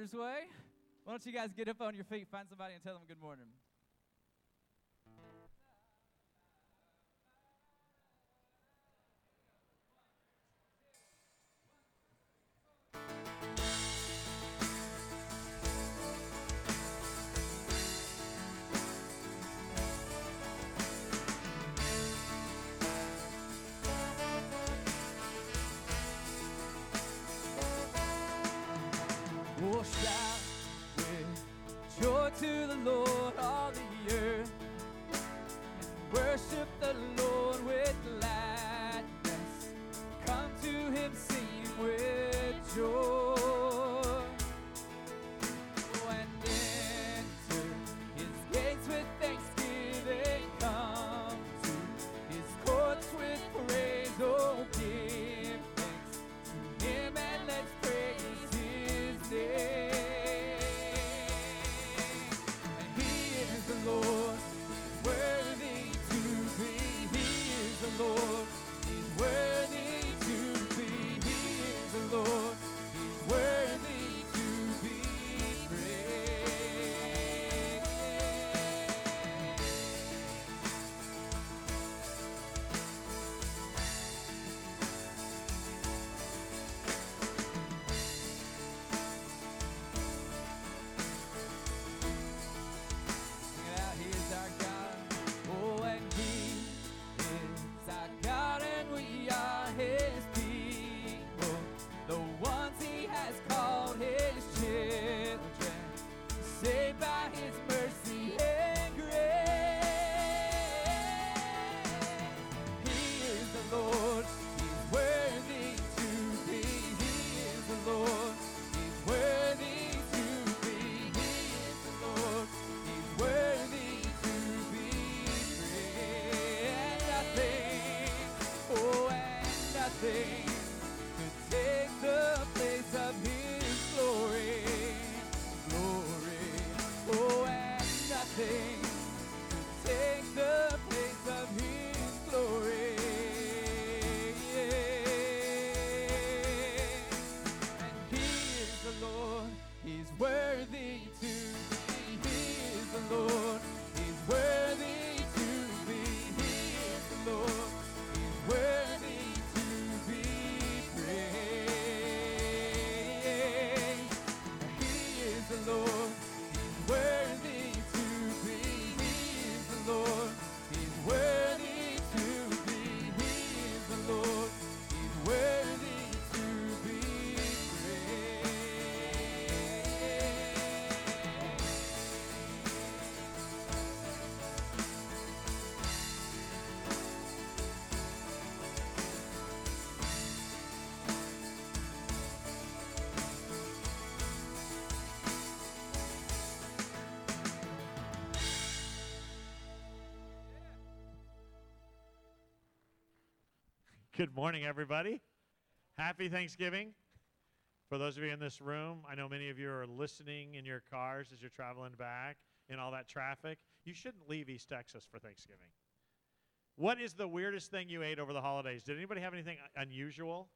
Way. Why don't you guys get up on your feet, find somebody, and tell them good morning? Good morning, everybody. Happy Thanksgiving. For those of you in this room, I know many of you are listening in your cars as you're traveling back in all that traffic. You shouldn't leave East Texas for Thanksgiving. What is the weirdest thing you ate over the holidays? Did anybody have anything unusual?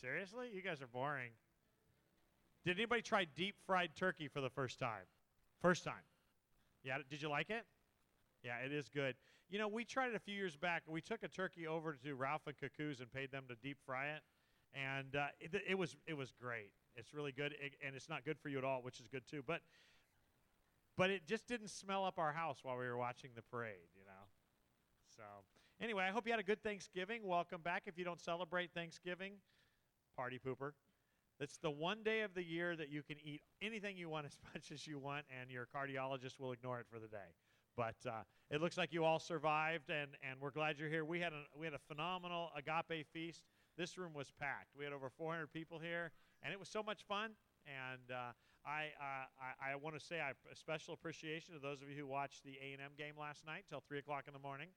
Seriously? You guys are boring. Did anybody try deep fried turkey for the first time? First time. Yeah, did you like it? Yeah, it is good. You know, we tried it a few years back. We took a turkey over to Ralph and Kacoo's and paid them to deep fry it, and uh, it, it was it was great. It's really good, it, and it's not good for you at all, which is good too. But but it just didn't smell up our house while we were watching the parade. You know. So anyway, I hope you had a good Thanksgiving. Welcome back. If you don't celebrate Thanksgiving, party pooper. It's the one day of the year that you can eat anything you want as much as you want, and your cardiologist will ignore it for the day. But uh, it looks like you all survived, and, and we're glad you're here. We had a, we had a phenomenal agape feast. This room was packed. We had over 400 people here, and it was so much fun. And uh, I, uh, I, I want to say I, a special appreciation to those of you who watched the A&M game last night till 3 o'clock in the morning.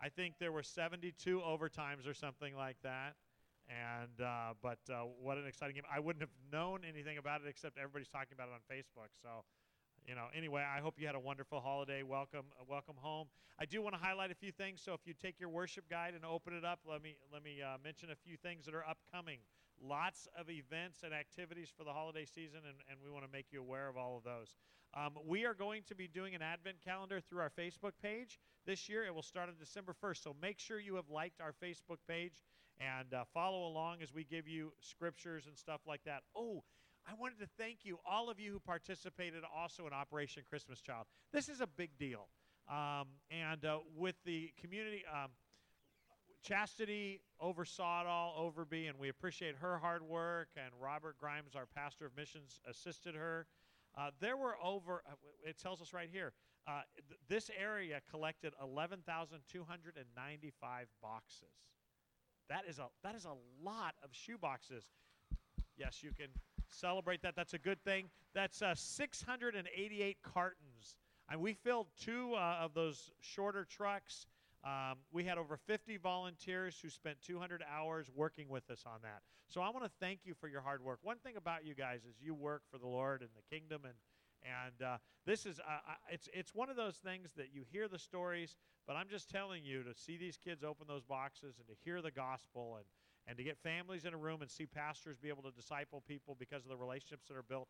I think there were 72 overtimes or something like that. And uh, but uh, what an exciting game! I wouldn't have known anything about it except everybody's talking about it on Facebook. So, you know, anyway, I hope you had a wonderful holiday. Welcome, uh, welcome home. I do want to highlight a few things. So, if you take your worship guide and open it up, let me let me uh, mention a few things that are upcoming. lots of events and activities for the holiday season, and, and we want to make you aware of all of those. Um, we are going to be doing an advent calendar through our Facebook page this year. It will start on December 1st, so make sure you have liked our Facebook page and uh, follow along as we give you scriptures and stuff like that. Oh, I wanted to thank you, all of you who participated also in Operation Christmas Child. This is a big deal. Um, and uh, with the community, um, Chastity oversaw it all, Overby, and we appreciate her hard work. And Robert Grimes, our pastor of missions, assisted her. Uh, there were over, uh, it tells us right here, uh, th- this area collected 11,295 boxes. That is a that is a lot of shoe boxes. Yes, you can celebrate that. That's a good thing. That's uh, 688 cartons. And we filled two uh, of those shorter trucks. Um, we had over 50 volunteers who spent 200 hours working with us on that. So I want to thank you for your hard work. One thing about you guys is you work for the Lord and the kingdom, and and uh, this is uh, it's it's one of those things that you hear the stories, but I'm just telling you to see these kids open those boxes and to hear the gospel and and to get families in a room and see pastors be able to disciple people because of the relationships that are built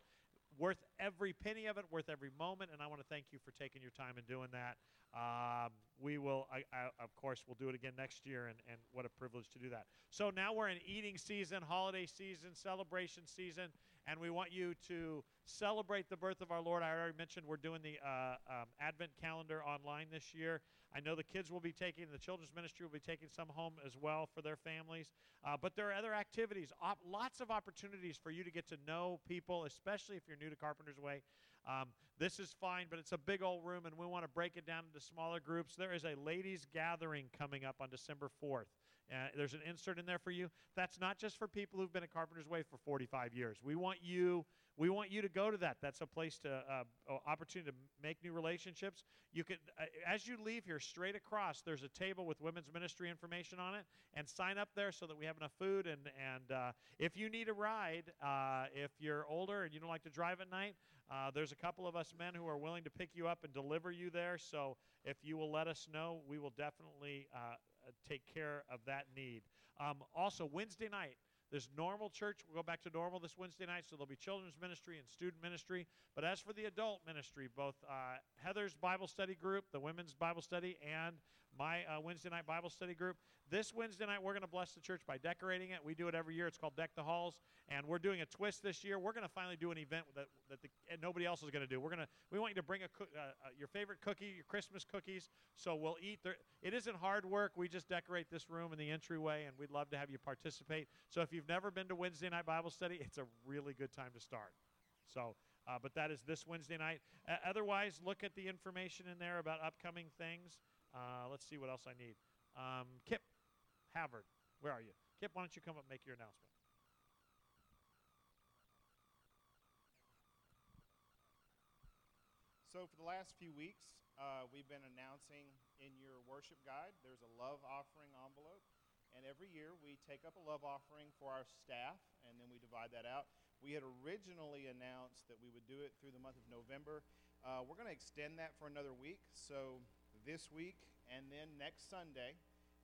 worth every penny of it, worth every moment, and I want to thank you for taking your time and doing that. Um, we will, I, I, of course, we'll do it again next year, and, and what a privilege to do that. So now we're in eating season, holiday season, celebration season, and we want you to celebrate the birth of our Lord. I already mentioned we're doing the uh, um, Advent calendar online this year. I know the kids will be taking, the children's ministry will be taking some home as well for their families. Uh, but there are other activities, op- lots of opportunities for you to get to know people, especially if you're new to Carpenter's Way. Um, this is fine, but it's a big old room, and we want to break it down into smaller groups. There is a ladies' gathering coming up on December 4th. Uh, there's an insert in there for you. That's not just for people who've been at Carpenter's Way for 45 years. We want you we want you to go to that. That's a place to uh, opportunity to make new relationships. You can, uh, as you leave here, straight across, there's a table with women's ministry information on it, and sign up there so that we have enough food. And and uh, if you need a ride, uh, if you're older and you don't like to drive at night, uh, there's a couple of us men who are willing to pick you up and deliver you there. So if you will let us know, we will definitely take care of that need. Um, also, Wednesday night, there's normal church. We'll go back to normal this Wednesday night, so there'll be children's ministry and student ministry. But as for the adult ministry, both uh, Heather's Bible study group, the women's Bible study, and my uh, Wednesday night Bible study group. This Wednesday night, we're going to bless the church by decorating it. We do it every year. It's called Deck the Halls, and we're doing a twist this year. We're going to finally do an event that, that the, nobody else is going to do. We're going to we want you to bring a uh, uh, your favorite cookie, your Christmas cookies. So we'll eat. There. It isn't hard work. We just decorate this room in the entryway, and we'd love to have you participate. So if you've never been to Wednesday night Bible study, it's a really good time to start. So. Uh, but that is this Wednesday night. Uh, otherwise, look at the information in there about upcoming things. Uh, let's see what else I need. Um, Kip Havard, where are you? Kip, why don't you come up and make your announcement? So, for the last few weeks, uh, we've been announcing in your worship guide there's a love offering envelope. And every year we take up a love offering for our staff and then we divide that out. We had originally announced that we would do it through the month of November. Uh, we're going to extend that for another week. So this week and then next Sunday.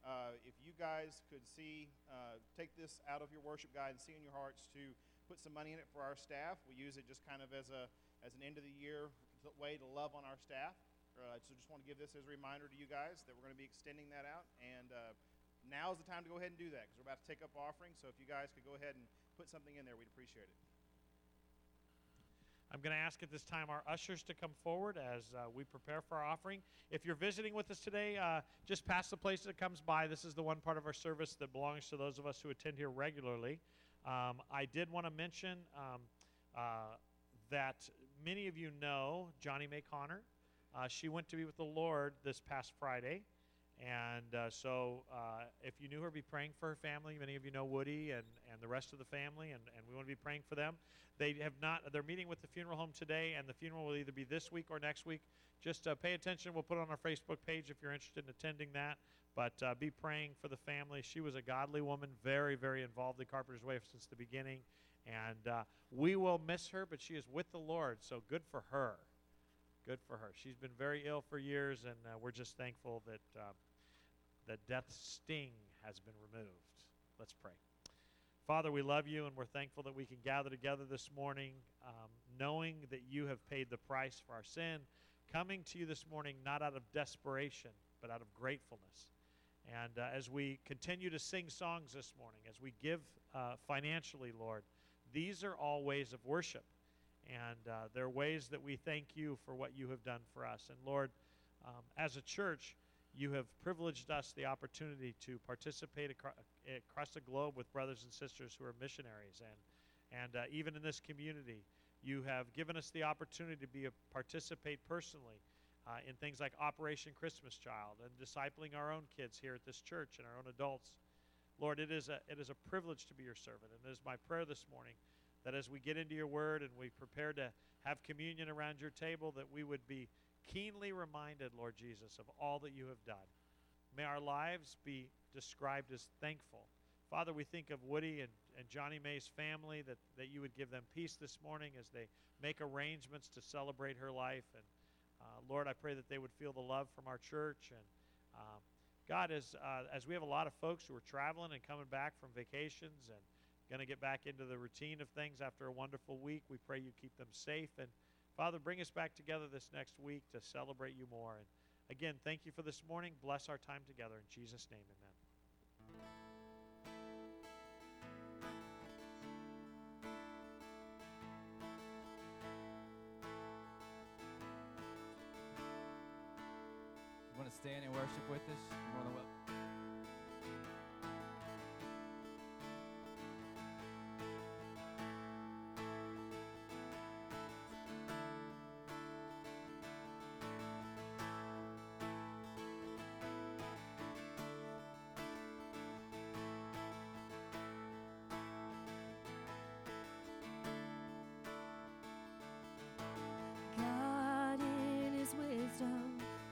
Uh, if you guys could see, uh, take this out of your worship guide and see in your hearts to put some money in it for our staff. We use it just kind of as a as an end of the year way to love on our staff. Uh, so just want to give this as a reminder to you guys that we're going to be extending that out. And uh, now is the time to go ahead and do that because we're about to take up offering. So if you guys could go ahead and put something in there, we'd appreciate it. I'm going to ask at this time our ushers to come forward as uh, we prepare for our offering. If you're visiting with us today, uh, just pass the place that comes by. This is the one part of our service that belongs to those of us who attend here regularly. Um, I did want to mention um, uh, that many of you know Johnny May Connor. Uh, she went to be with the Lord this past Friday. And uh, so, uh, if you knew her, be praying for her family. Many of you know Woody and, and the rest of the family, and, and we want to be praying for them. They have not. They're meeting with the funeral home today, and the funeral will either be this week or next week. Just uh, pay attention. We'll put it on our Facebook page if you're interested in attending that. But uh, be praying for the family. She was a godly woman, very, very involved in Carpenter's Way since the beginning, and uh, we will miss her. But she is with the Lord, so good for her. Good for her. She's been very ill for years, and uh, we're just thankful that the death sting has been removed. Let's pray. Father, we love you and we're thankful that we can gather together this morning, um, knowing that you have paid the price for our sin, coming to you this morning not out of desperation, but out of gratefulness. And uh, as we continue to sing songs this morning, as we give uh, financially, Lord, these are all ways of worship. And uh, they're ways that we thank you for what you have done for us. And Lord, um, as a church, you have privileged us the opportunity to participate acro- across the globe with brothers and sisters who are missionaries. And, and uh, even in this community, you have given us the opportunity to be a participate personally uh, in things like Operation Christmas Child and discipling our own kids here at this church and our own adults. Lord, it is a, it is a privilege to be your servant. And it is my prayer this morning that as we get into your word and we prepare to have communion around your table, that we would be keenly reminded, Lord Jesus, of all that you have done. May our lives be described as thankful. Father, we think of Woody and, and Johnny May's family, that, that you would give them peace this morning as they make arrangements to celebrate her life. And uh, Lord, I pray that they would feel the love from our church. And um, God, as, uh, as we have a lot of folks who are traveling and coming back from vacations and going to get back into the routine of things after a wonderful week, we pray you keep them safe. And Father, bring us back together this next week to celebrate you more. And again, thank you for this morning. Bless our time together. In Jesus' name, amen. You want to stand and worship with us? You're more than welcome.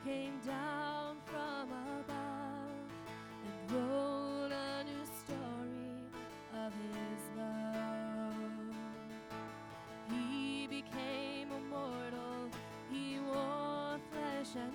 Came down from above and wrote a new story of his love. He became a mortal, he wore flesh and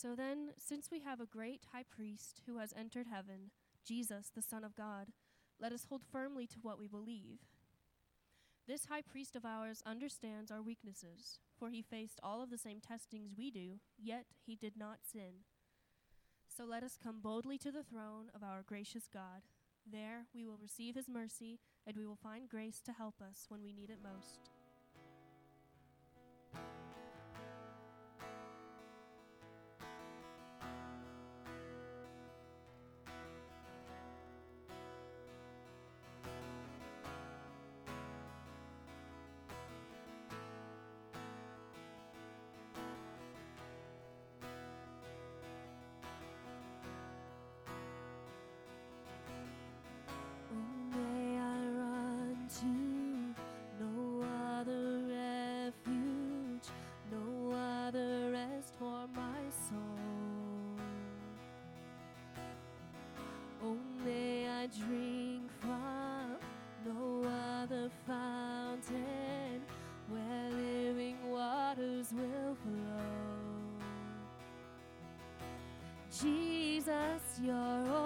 So then, since we have a great high priest who has entered heaven, Jesus, the Son of God, let us hold firmly to what we believe. This high priest of ours understands our weaknesses, for he faced all of the same testings we do, yet he did not sin. So let us come boldly to the throne of our gracious God. There we will receive his mercy, and we will find grace to help us when we need it most. Jesus, you're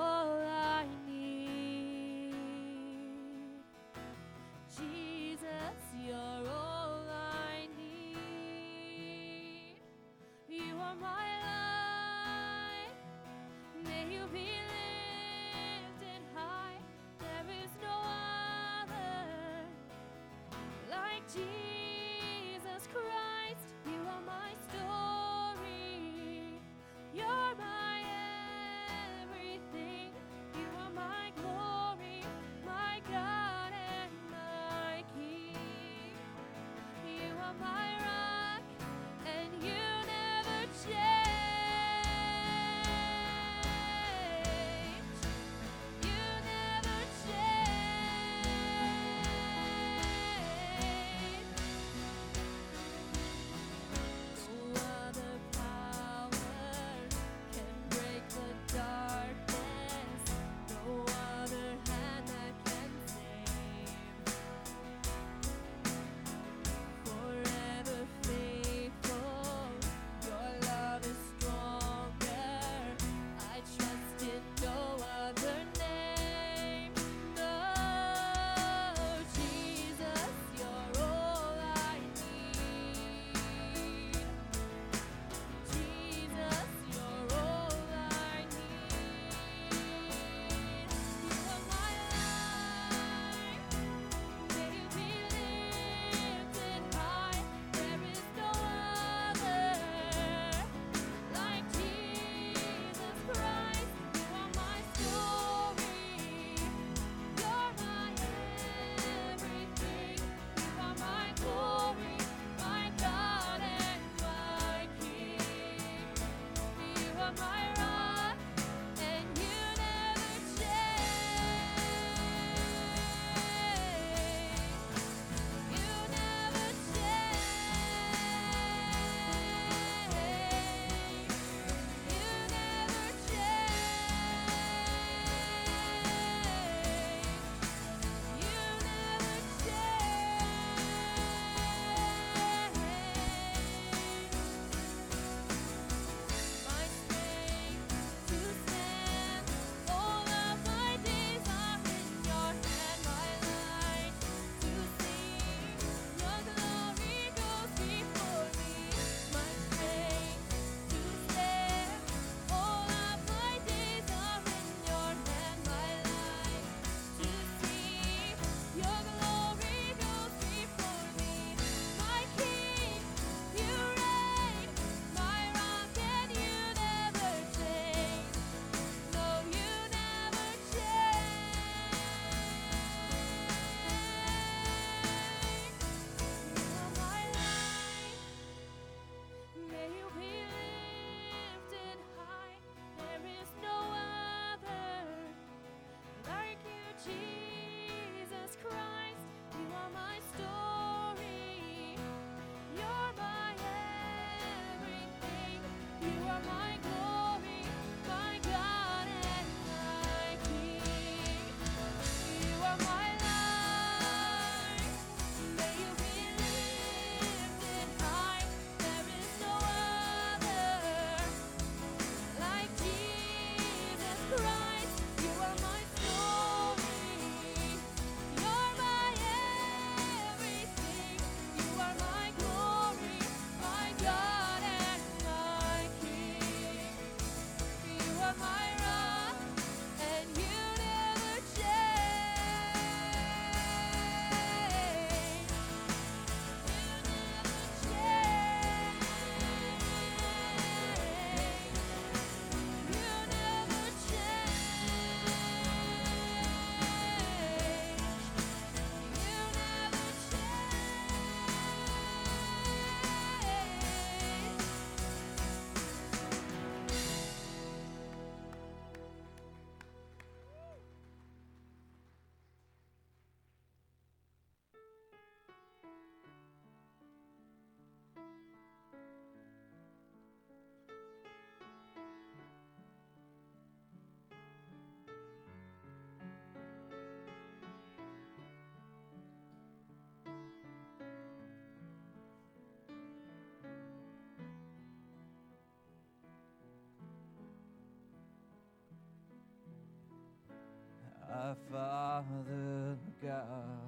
Father God.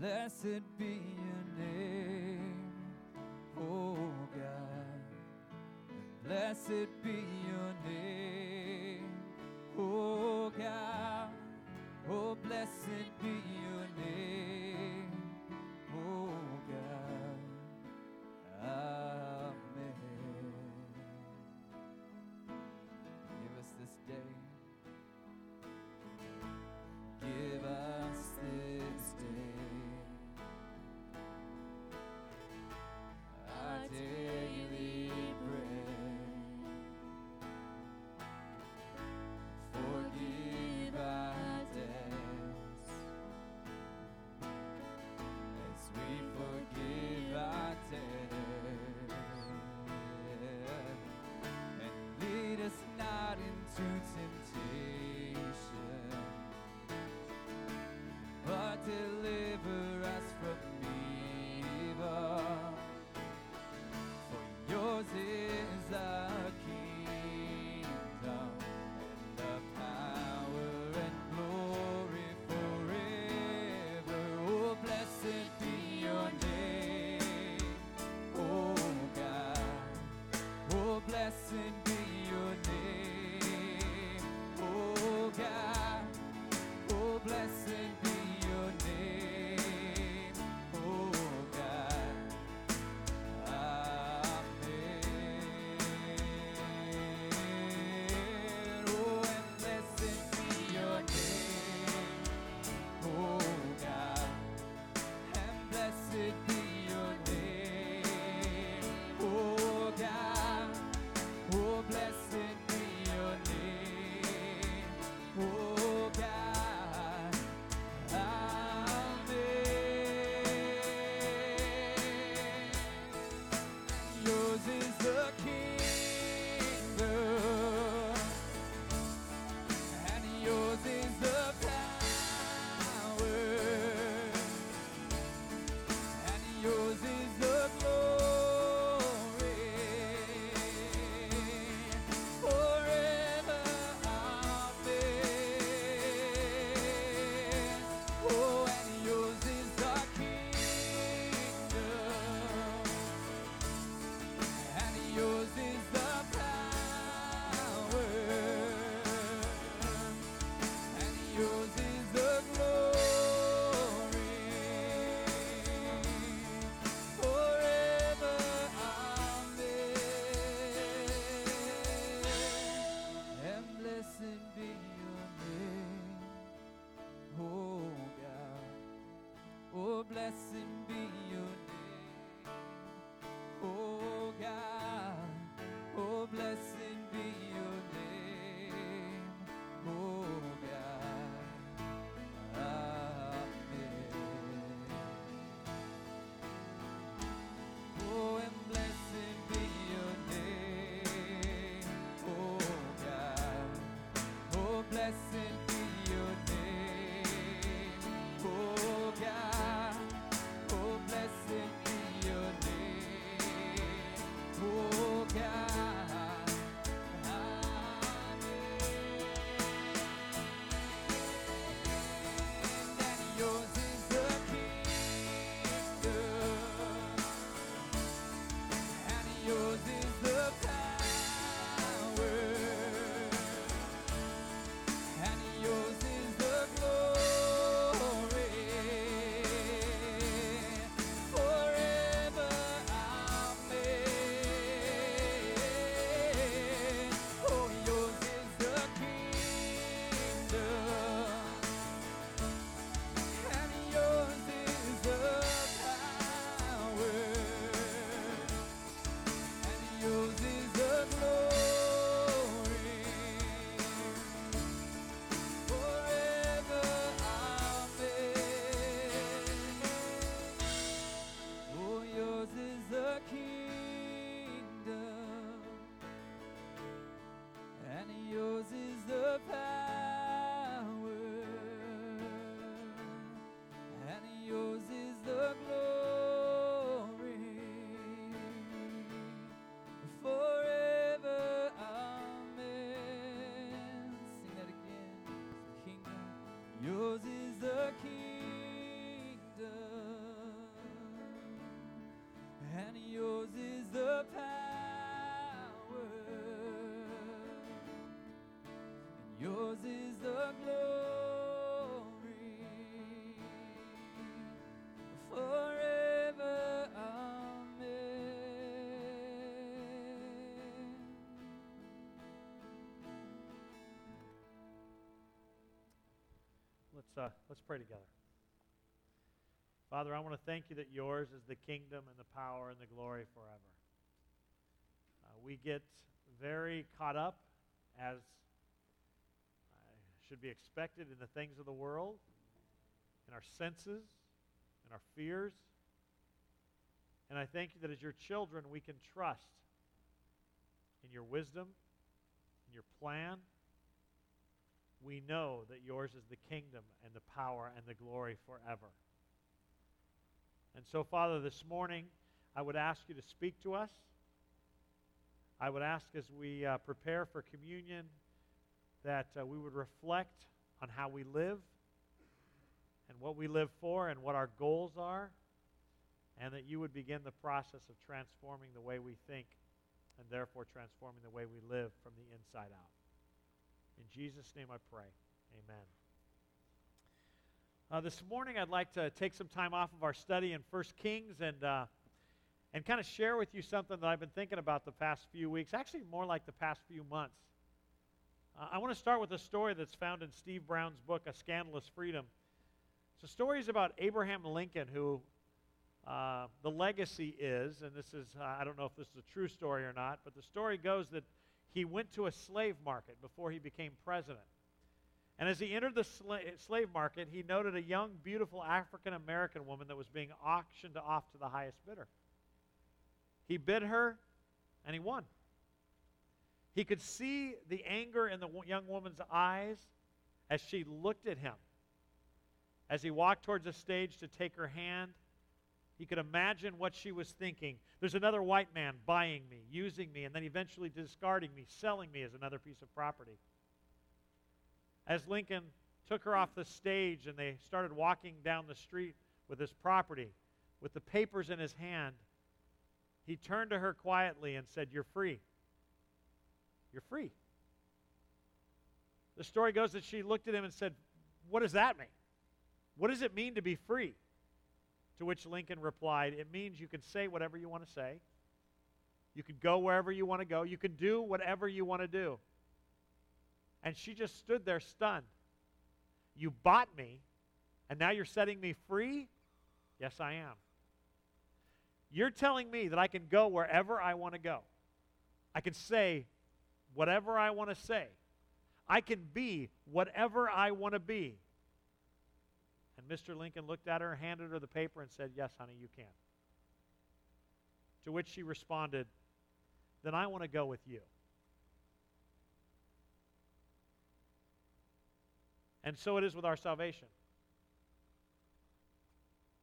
Blessed be your name, oh God. Blessed be Yours is the glory forever. Amen. Let's, uh, let's pray together. Father, I want to thank you that yours is the kingdom and the power and the glory forever. Uh, we get very caught up, as should be expected, in the things of the world, in our senses, in our fears. And I thank you that as your children, we can trust in your wisdom, in your plan. We know that yours is the kingdom and the power and the glory forever. And so, Father, this morning, I would ask you to speak to us. I would ask as we uh, prepare for communion that uh, we would reflect on how we live and what we live for and what our goals are, and that you would begin the process of transforming the way we think and therefore transforming the way we live from the inside out. In Jesus' name I pray. Amen. Uh, this morning, I'd like to take some time off of our study in 1 Kings and, uh, and kind of share with you something that I've been thinking about the past few weeks, actually, more like the past few months. I want to start with a story that's found in Steve Brown's book, A Scandalous Freedom. So, stories about Abraham Lincoln, who uh, the legacy is, and this is, uh, I don't know if this is a true story or not, but the story goes that he went to a slave market before he became president. And as he entered the sla- slave market, he noted a young, beautiful African American woman that was being auctioned off to the highest bidder. He bid her, and he won. He could see the anger in the young woman's eyes as she looked at him. As he walked towards the stage to take her hand, he could imagine what she was thinking. There's another white man buying me, using me, and then eventually discarding me, selling me as another piece of property. As Lincoln took her off the stage and they started walking down the street with his property, with the papers in his hand, he turned to her quietly and said, You're free. You're free. The story goes that she looked at him and said, What does that mean? What does it mean to be free? To which Lincoln replied, It means you can say whatever you want to say. You can go wherever you want to go. You can do whatever you want to do. And she just stood there stunned. You bought me, and now you're setting me free? Yes, I am. You're telling me that I can go wherever I want to go. I can say whatever I want to say. I can be whatever I want to be. And Mr. Lincoln looked at her, handed her the paper, and said, Yes, honey, you can. To which she responded, Then I want to go with you. And so it is with our salvation.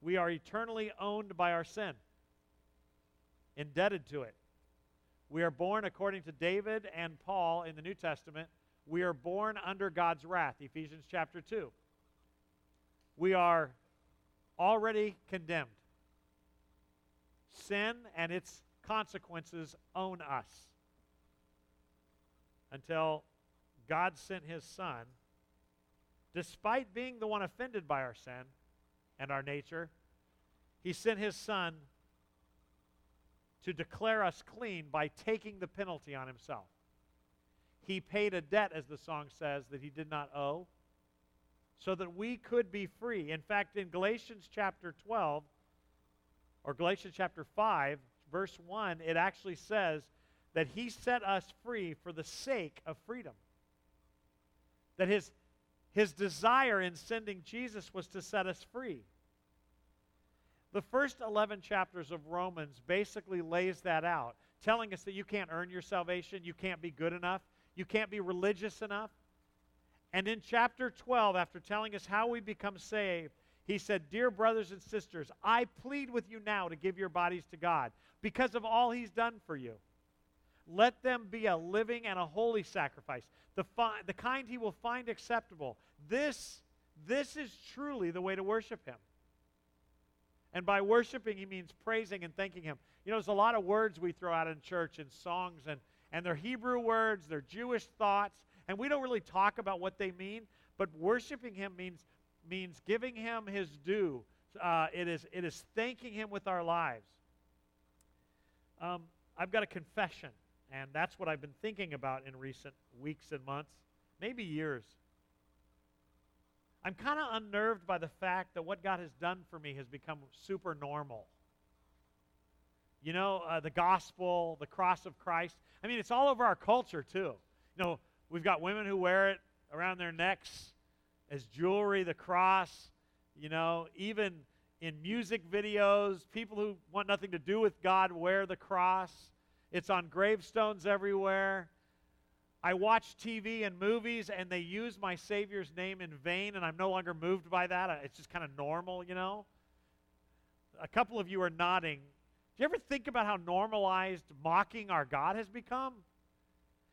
We are eternally owned by our sin, indebted to it. We are born, according to David and Paul in the New Testament, we are born under God's wrath, Ephesians chapter 2 we are already condemned. Sin and its consequences own us until God sent his Son, despite being the one offended by our sin and our nature, he sent his Son to declare us clean by taking the penalty on himself. He paid a debt, as the song says, that he did not owe so that we could be free. In fact, in Galatians chapter 12, or Galatians chapter 5, verse 1, it actually says that he set us free for the sake of freedom. That his, his desire in sending Jesus was to set us free. The first 11 chapters of Romans basically lays that out, telling us that you can't earn your salvation, you can't be good enough, you can't be religious enough, and in chapter 12, after telling us how we become saved, he said, Dear brothers and sisters, I plead with you now to give your bodies to God because of all he's done for you. Let them be a living and a holy sacrifice, the, fi- the kind he will find acceptable. This, this is truly the way to worship him. And by worshiping, he means praising and thanking him. You know, there's a lot of words we throw out in church and songs and, and they're Hebrew words, they're Jewish thoughts, and we don't really talk about what they mean, but worshiping Him means, means giving Him His due. Uh, it, is, it is thanking Him with our lives. Um, I've got a confession, and that's what I've been thinking about in recent weeks and months, maybe years. I'm kind of unnerved by the fact that what God has done for me has become super normal. You know, uh, the gospel, the cross of Christ. I mean, it's all over our culture, too. You know, we've got women who wear it around their necks as jewelry, the cross. You know, even in music videos, people who want nothing to do with God wear the cross. It's on gravestones everywhere. I watch TV and movies and they use my Savior's name in vain, and I'm no longer moved by that. It's just kind of normal, you know? A couple of you are nodding. Do you ever think about how normalized mocking our God has become?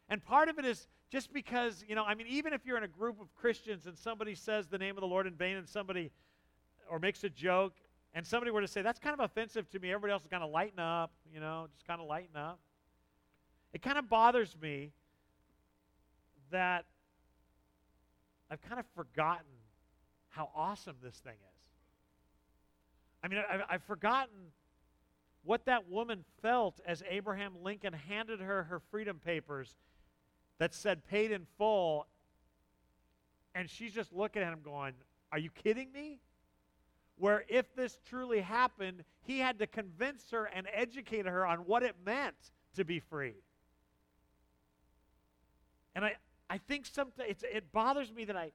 And part of it is just because, you know, I mean, even if you're in a group of Christians and somebody says the name of the Lord in vain and somebody, or makes a joke, and somebody were to say, that's kind of offensive to me, everybody else is kind of lighten up, you know, just kind of lighten up. It kind of bothers me that I've kind of forgotten how awesome this thing is. I mean, I've, I've forgotten what that woman felt as Abraham Lincoln handed her her freedom papers that said paid in full. And she's just looking at him going, Are you kidding me? Where if this truly happened, he had to convince her and educate her on what it meant to be free. And I, I think sometimes it bothers me that I,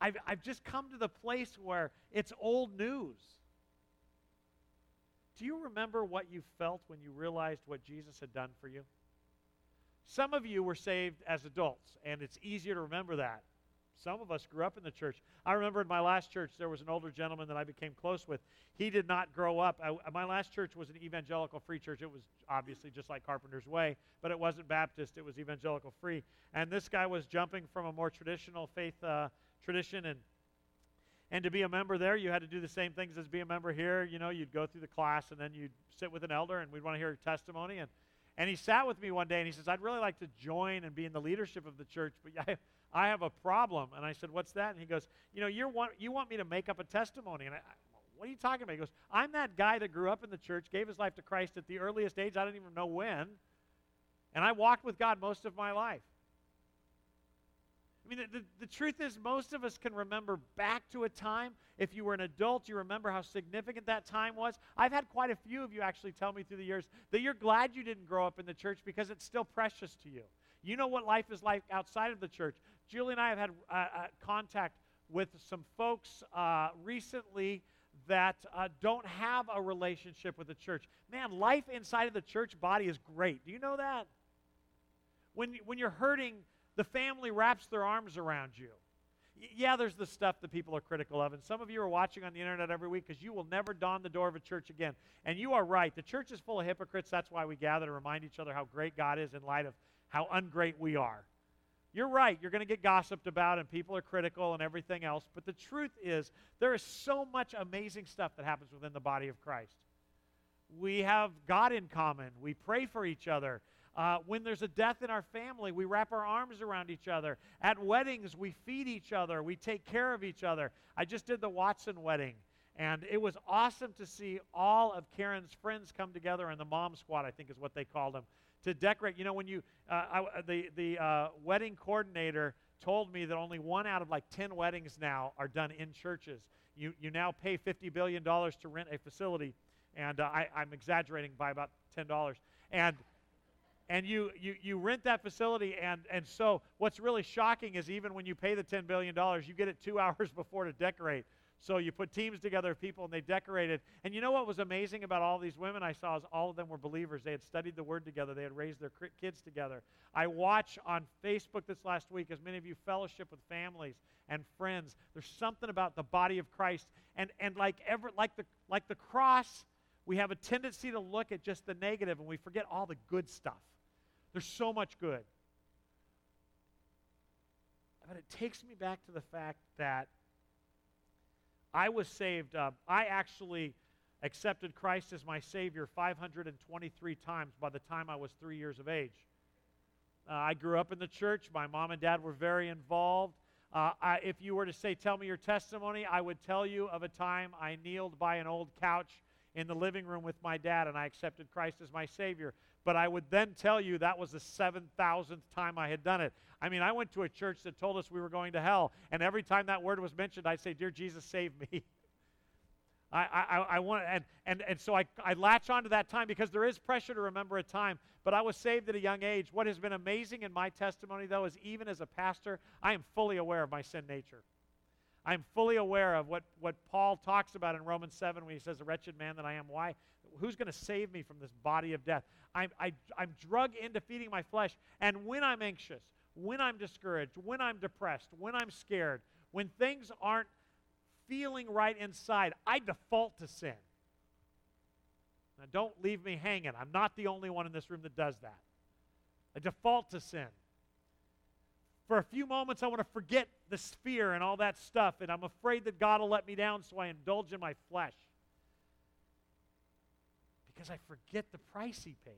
I've, I've just come to the place where it's old news. Do you remember what you felt when you realized what Jesus had done for you? Some of you were saved as adults, and it's easier to remember that. Some of us grew up in the church. I remember in my last church, there was an older gentleman that I became close with. He did not grow up. I, my last church was an evangelical free church. It was obviously just like Carpenter's Way, but it wasn't Baptist, it was evangelical free. And this guy was jumping from a more traditional faith uh, tradition and and to be a member there, you had to do the same things as be a member here. You know, you'd go through the class and then you'd sit with an elder and we'd want to hear your testimony. And, and he sat with me one day and he says, I'd really like to join and be in the leadership of the church, but I, I have a problem. And I said, What's that? And he goes, You know, you want, you want me to make up a testimony. And I, what are you talking about? He goes, I'm that guy that grew up in the church, gave his life to Christ at the earliest age. I don't even know when. And I walked with God most of my life. I mean, the, the, the, truth is, most of us can remember back to a time. If you were an adult, you remember how significant that time was. I've had quite a few of you actually tell me through the years that you're glad you didn't grow up in the church because it's still precious to you. You know what life is like outside of the church. Julie and I have had uh, uh, contact with some folks uh, recently that uh, don't have a relationship with the church. Man, life inside of the church body is great. Do you know that? When, when you're hurting, the family wraps their arms around you. Y- yeah, there's the stuff that people are critical of, and some of you are watching on the internet every week because you will never don the door of a church again. And you are right. The church is full of hypocrites. That's why we gather to remind each other how great God is in light of how ungreat we are. You're right. You're going to get gossiped about, and people are critical and everything else. But the truth is, there is so much amazing stuff that happens within the body of Christ. We have God in common, we pray for each other. Uh, when there's a death in our family, we wrap our arms around each other. At weddings, we feed each other, we take care of each other. I just did the Watson wedding, and it was awesome to see all of Karen's friends come together, and the mom squad, I think is what they called them, to decorate. You know, when you, uh, I, the, the uh, wedding coordinator told me that only one out of like 10 weddings now are done in churches. You, you now pay $50 billion to rent a facility, and uh, I, I'm exaggerating by about $10. And and you, you, you rent that facility and, and so what's really shocking is even when you pay the $10 billion you get it two hours before to decorate so you put teams together of people and they decorated. And you know what was amazing about all these women I saw is all of them were believers. They had studied the word together. They had raised their kids together. I watch on Facebook this last week as many of you fellowship with families and friends. There's something about the body of Christ. And, and like, ever, like, the, like the cross, we have a tendency to look at just the negative and we forget all the good stuff. There's so much good. But it takes me back to the fact that I was saved. Uh, I actually accepted Christ as my Savior 523 times by the time I was three years of age. Uh, I grew up in the church. My mom and dad were very involved. Uh, I, if you were to say, Tell me your testimony, I would tell you of a time I kneeled by an old couch in the living room with my dad and I accepted Christ as my Savior. But I would then tell you that was the 7,000th time I had done it. I mean, I went to a church that told us we were going to hell, and every time that word was mentioned, I'd say, Dear Jesus, save me. I, I, I want, and, and, and so I, I latch onto that time because there is pressure to remember a time. But I was saved at a young age. What has been amazing in my testimony, though, is even as a pastor, I am fully aware of my sin nature. I'm fully aware of what, what Paul talks about in Romans 7 when he says, A wretched man that I am. Why? Who's going to save me from this body of death? I'm, I, I'm drug into feeding my flesh. And when I'm anxious, when I'm discouraged, when I'm depressed, when I'm scared, when things aren't feeling right inside, I default to sin. Now, don't leave me hanging. I'm not the only one in this room that does that. I default to sin. For a few moments, I want to forget this fear and all that stuff, and I'm afraid that God will let me down, so I indulge in my flesh. Because I forget the price He paid.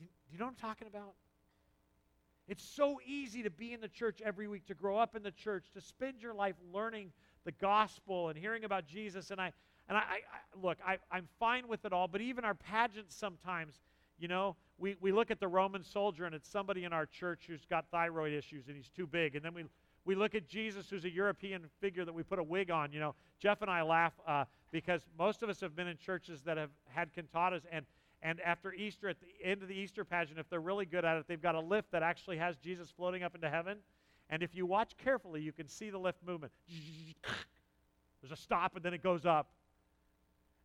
Do you know what I'm talking about? It's so easy to be in the church every week, to grow up in the church, to spend your life learning the gospel and hearing about Jesus. And I, and I, I look, I, I'm fine with it all, but even our pageants sometimes, you know, we, we look at the Roman soldier and it's somebody in our church who's got thyroid issues and he's too big. And then we, we look at Jesus, who's a European figure that we put a wig on. You know, Jeff and I laugh uh, because most of us have been in churches that have had cantatas, and and after Easter, at the end of the Easter pageant, if they're really good at it, they've got a lift that actually has Jesus floating up into heaven. And if you watch carefully, you can see the lift movement. There's a stop, and then it goes up.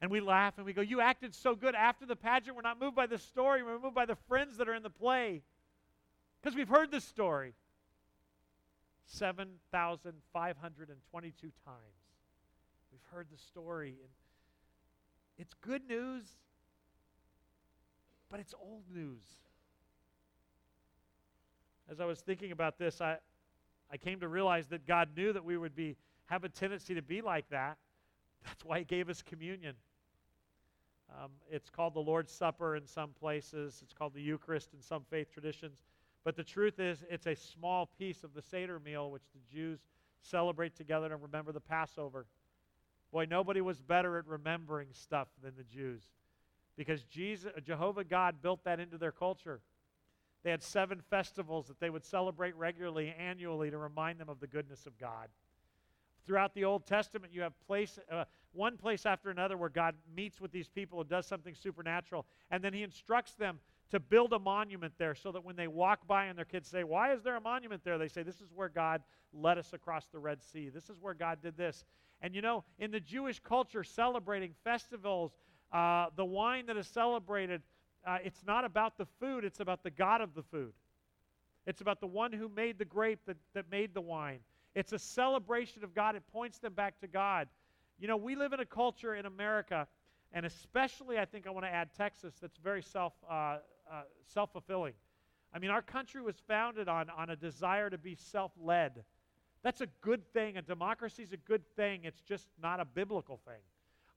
And we laugh and we go, You acted so good after the pageant. We're not moved by the story, we're moved by the friends that are in the play. Because we've heard this story 7,522 times. We've heard the story. And it's good news but it's old news. As I was thinking about this, I, I came to realize that God knew that we would be have a tendency to be like that. That's why He gave us communion. Um, it's called the Lord's Supper in some places. It's called the Eucharist in some faith traditions. But the truth is, it's a small piece of the Seder meal which the Jews celebrate together to remember the Passover. Boy, nobody was better at remembering stuff than the Jews because Jesus, Jehovah God built that into their culture. They had seven festivals that they would celebrate regularly, annually, to remind them of the goodness of God. Throughout the Old Testament, you have place, uh, one place after another where God meets with these people and does something supernatural. And then he instructs them to build a monument there so that when they walk by and their kids say, Why is there a monument there? They say, This is where God led us across the Red Sea. This is where God did this. And you know, in the Jewish culture, celebrating festivals, uh, the wine that is celebrated, uh, it's not about the food, it's about the God of the food. It's about the one who made the grape that, that made the wine. It's a celebration of God. It points them back to God. You know, we live in a culture in America, and especially I think I want to add Texas, that's very self, uh, uh, self-fulfilling. I mean, our country was founded on, on a desire to be self-led. That's a good thing. A democracy is a good thing. It's just not a biblical thing.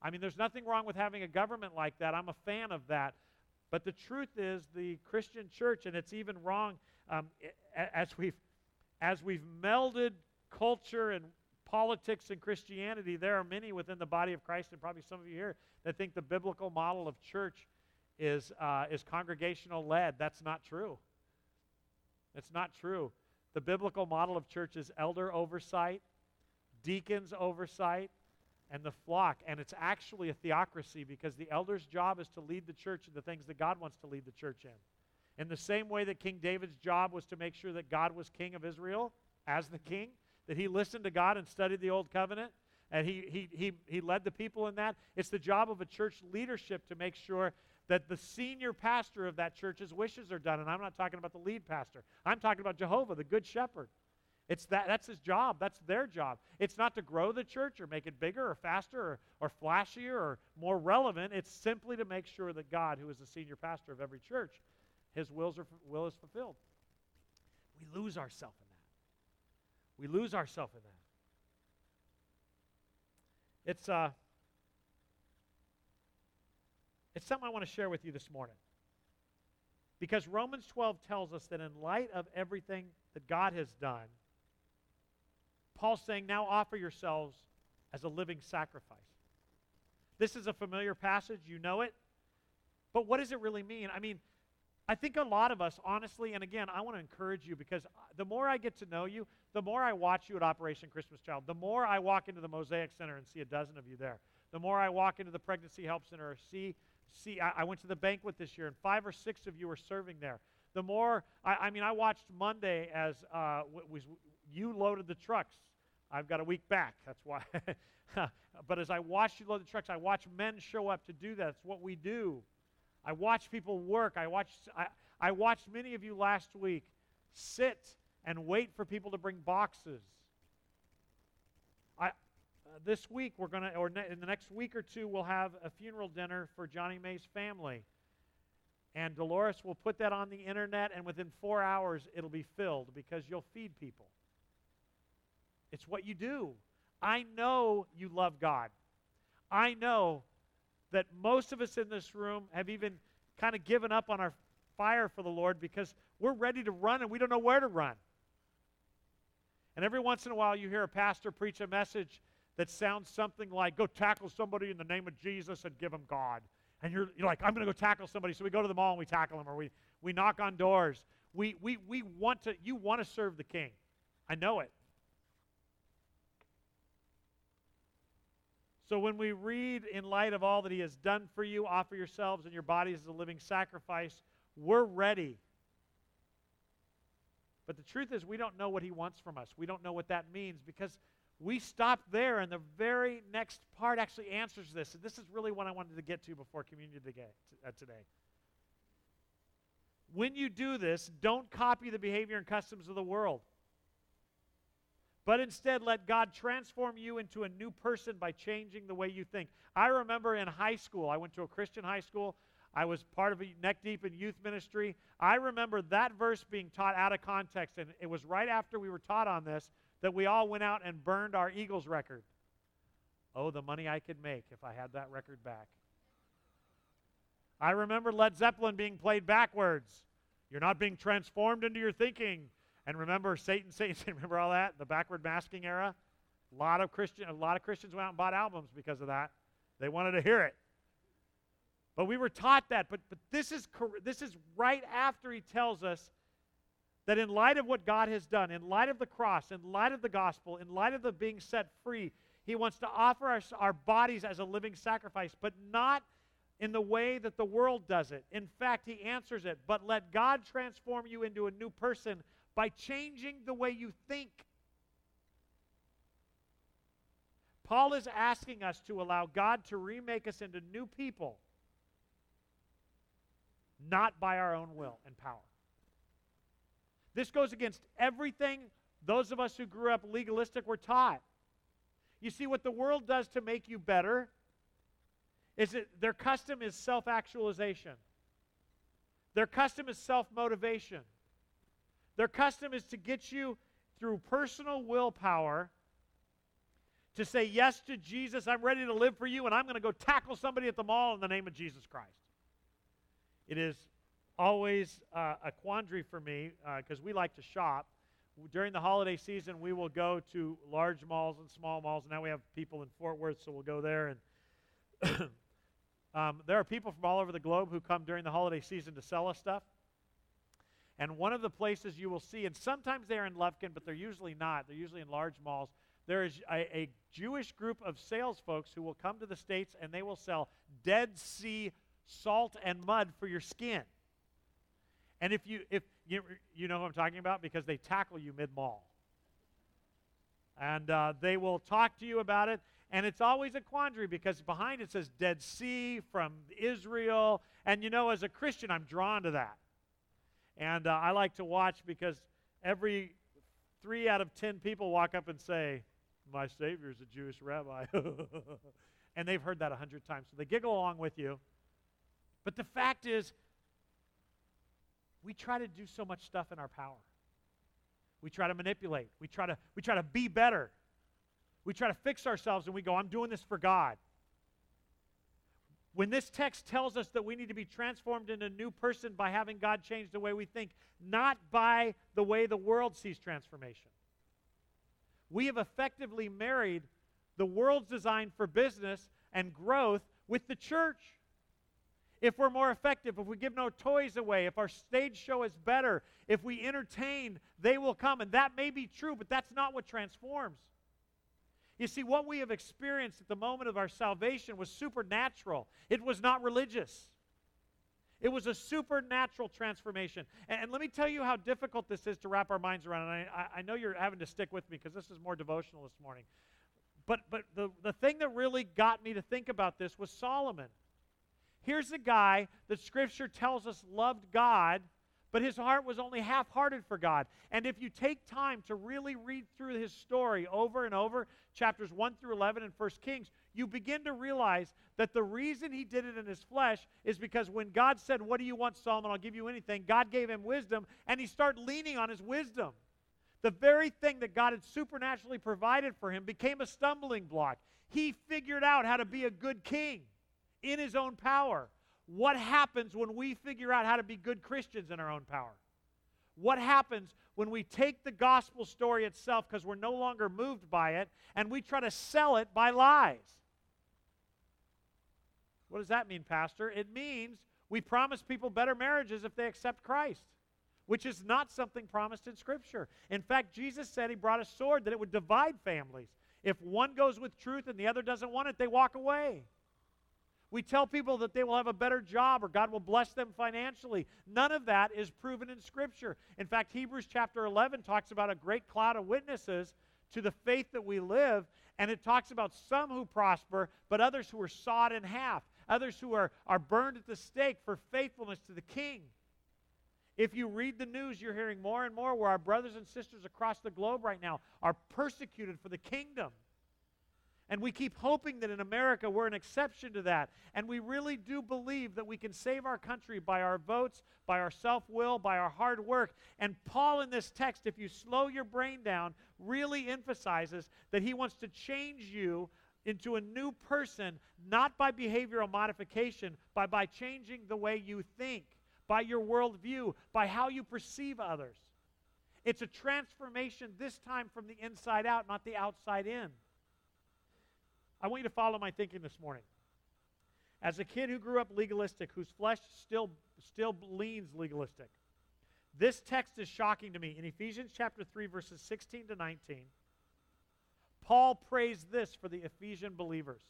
I mean, there's nothing wrong with having a government like that. I'm a fan of that. But the truth is, the Christian church, and it's even wrong um, as we've as we've melded culture and politics and Christianity. There are many within the body of Christ, and probably some of you here that think the biblical model of church is uh, is congregational led. That's not true. It's not true. The biblical model of church is elder oversight, deacons oversight, and the flock. And it's actually a theocracy because the elder's job is to lead the church in the things that God wants to lead the church in. In the same way that King David's job was to make sure that God was king of Israel as the king, that he listened to God and studied the old covenant, and he, he, he, he led the people in that. It's the job of a church leadership to make sure that the senior pastor of that church's wishes are done. And I'm not talking about the lead pastor, I'm talking about Jehovah, the good shepherd. It's that, that's his job. That's their job. It's not to grow the church or make it bigger or faster or, or flashier or more relevant. It's simply to make sure that God, who is the senior pastor of every church, his wills are, will is fulfilled. We lose ourselves in that. We lose ourselves in that. It's, uh, it's something I want to share with you this morning. Because Romans 12 tells us that in light of everything that God has done, Paul's saying, now offer yourselves as a living sacrifice. This is a familiar passage, you know it. But what does it really mean? I mean, I think a lot of us, honestly, and again, I want to encourage you because the more I get to know you, the more I watch you at Operation Christmas Child, the more I walk into the Mosaic Center and see a dozen of you there, the more I walk into the Pregnancy Help Center or see, see I, I went to the banquet this year and five or six of you were serving there. The more, I, I mean, I watched Monday as uh, was, you loaded the trucks. I've got a week back. That's why. but as I watched you load the trucks, I watch men show up to do that. It's what we do. I watch people work. I watched, I, I watched many of you last week sit and wait for people to bring boxes. This week, we're going to, or ne- in the next week or two, we'll have a funeral dinner for Johnny May's family. And Dolores will put that on the internet, and within four hours, it'll be filled because you'll feed people. It's what you do. I know you love God. I know that most of us in this room have even kind of given up on our fire for the Lord because we're ready to run and we don't know where to run. And every once in a while, you hear a pastor preach a message that sounds something like, Go tackle somebody in the name of Jesus and give them God. And you're, you're like, I'm going to go tackle somebody. So we go to the mall and we tackle them, or we, we knock on doors. We, we, we want to, you want to serve the king. I know it. So when we read, in light of all that he has done for you, offer yourselves and your bodies as a living sacrifice, we're ready. But the truth is, we don't know what he wants from us. We don't know what that means because we stop there, and the very next part actually answers this. And this is really what I wanted to get to before communion uh, today. When you do this, don't copy the behavior and customs of the world but instead let God transform you into a new person by changing the way you think. I remember in high school, I went to a Christian high school. I was part of a neck deep in youth ministry. I remember that verse being taught out of context, and it was right after we were taught on this that we all went out and burned our Eagles record. Oh, the money I could make if I had that record back. I remember Led Zeppelin being played backwards. You're not being transformed into your thinking. And remember Satan, Satan, remember all that? The backward masking era? A lot of Christian, a lot of Christians went out and bought albums because of that. They wanted to hear it. But we were taught that. But, but this, is, this is right after he tells us that in light of what God has done, in light of the cross, in light of the gospel, in light of the being set free, he wants to offer us our bodies as a living sacrifice, but not in the way that the world does it. In fact, he answers it, but let God transform you into a new person by changing the way you think. Paul is asking us to allow God to remake us into new people, not by our own will and power. This goes against everything those of us who grew up legalistic were taught. You see, what the world does to make you better is that their custom is self actualization, their custom is self motivation. Their custom is to get you through personal willpower to say yes to Jesus. I'm ready to live for you, and I'm going to go tackle somebody at the mall in the name of Jesus Christ. It is always uh, a quandary for me because uh, we like to shop. During the holiday season, we will go to large malls and small malls. And now we have people in Fort Worth, so we'll go there. And um, there are people from all over the globe who come during the holiday season to sell us stuff. And one of the places you will see, and sometimes they're in Lufkin, but they're usually not, they're usually in large malls. There is a, a Jewish group of sales folks who will come to the States and they will sell Dead Sea salt and mud for your skin. And if you, if you, you know who I'm talking about, because they tackle you mid mall. And uh, they will talk to you about it. And it's always a quandary because behind it says Dead Sea from Israel. And you know, as a Christian, I'm drawn to that. And uh, I like to watch because every three out of ten people walk up and say, My Savior is a Jewish rabbi. and they've heard that a hundred times. So they giggle along with you. But the fact is, we try to do so much stuff in our power. We try to manipulate. We try to, we try to be better. We try to fix ourselves and we go, I'm doing this for God. When this text tells us that we need to be transformed into a new person by having God change the way we think, not by the way the world sees transformation. We have effectively married the world's design for business and growth with the church. If we're more effective, if we give no toys away, if our stage show is better, if we entertain, they will come. And that may be true, but that's not what transforms. You see, what we have experienced at the moment of our salvation was supernatural, it was not religious. It was a supernatural transformation. And, and let me tell you how difficult this is to wrap our minds around. And I, I know you're having to stick with me because this is more devotional this morning. But, but the, the thing that really got me to think about this was Solomon. Here's a guy that Scripture tells us loved God, but his heart was only half hearted for God. And if you take time to really read through his story over and over, chapters 1 through 11 in 1 Kings, you begin to realize that the reason he did it in his flesh is because when God said, What do you want, Solomon? I'll give you anything, God gave him wisdom, and he started leaning on his wisdom. The very thing that God had supernaturally provided for him became a stumbling block. He figured out how to be a good king in his own power. What happens when we figure out how to be good Christians in our own power? What happens when we take the gospel story itself because we're no longer moved by it and we try to sell it by lies? What does that mean, Pastor? It means we promise people better marriages if they accept Christ, which is not something promised in Scripture. In fact, Jesus said he brought a sword that it would divide families. If one goes with truth and the other doesn't want it, they walk away. We tell people that they will have a better job or God will bless them financially. None of that is proven in Scripture. In fact, Hebrews chapter 11 talks about a great cloud of witnesses to the faith that we live, and it talks about some who prosper, but others who are sawed in half, others who are, are burned at the stake for faithfulness to the king. If you read the news, you're hearing more and more where our brothers and sisters across the globe right now are persecuted for the kingdom. And we keep hoping that in America we're an exception to that. And we really do believe that we can save our country by our votes, by our self will, by our hard work. And Paul, in this text, if you slow your brain down, really emphasizes that he wants to change you into a new person, not by behavioral modification, but by changing the way you think, by your worldview, by how you perceive others. It's a transformation this time from the inside out, not the outside in. I want you to follow my thinking this morning. As a kid who grew up legalistic, whose flesh still, still leans legalistic, this text is shocking to me. In Ephesians chapter 3, verses 16 to 19, Paul prays this for the Ephesian believers.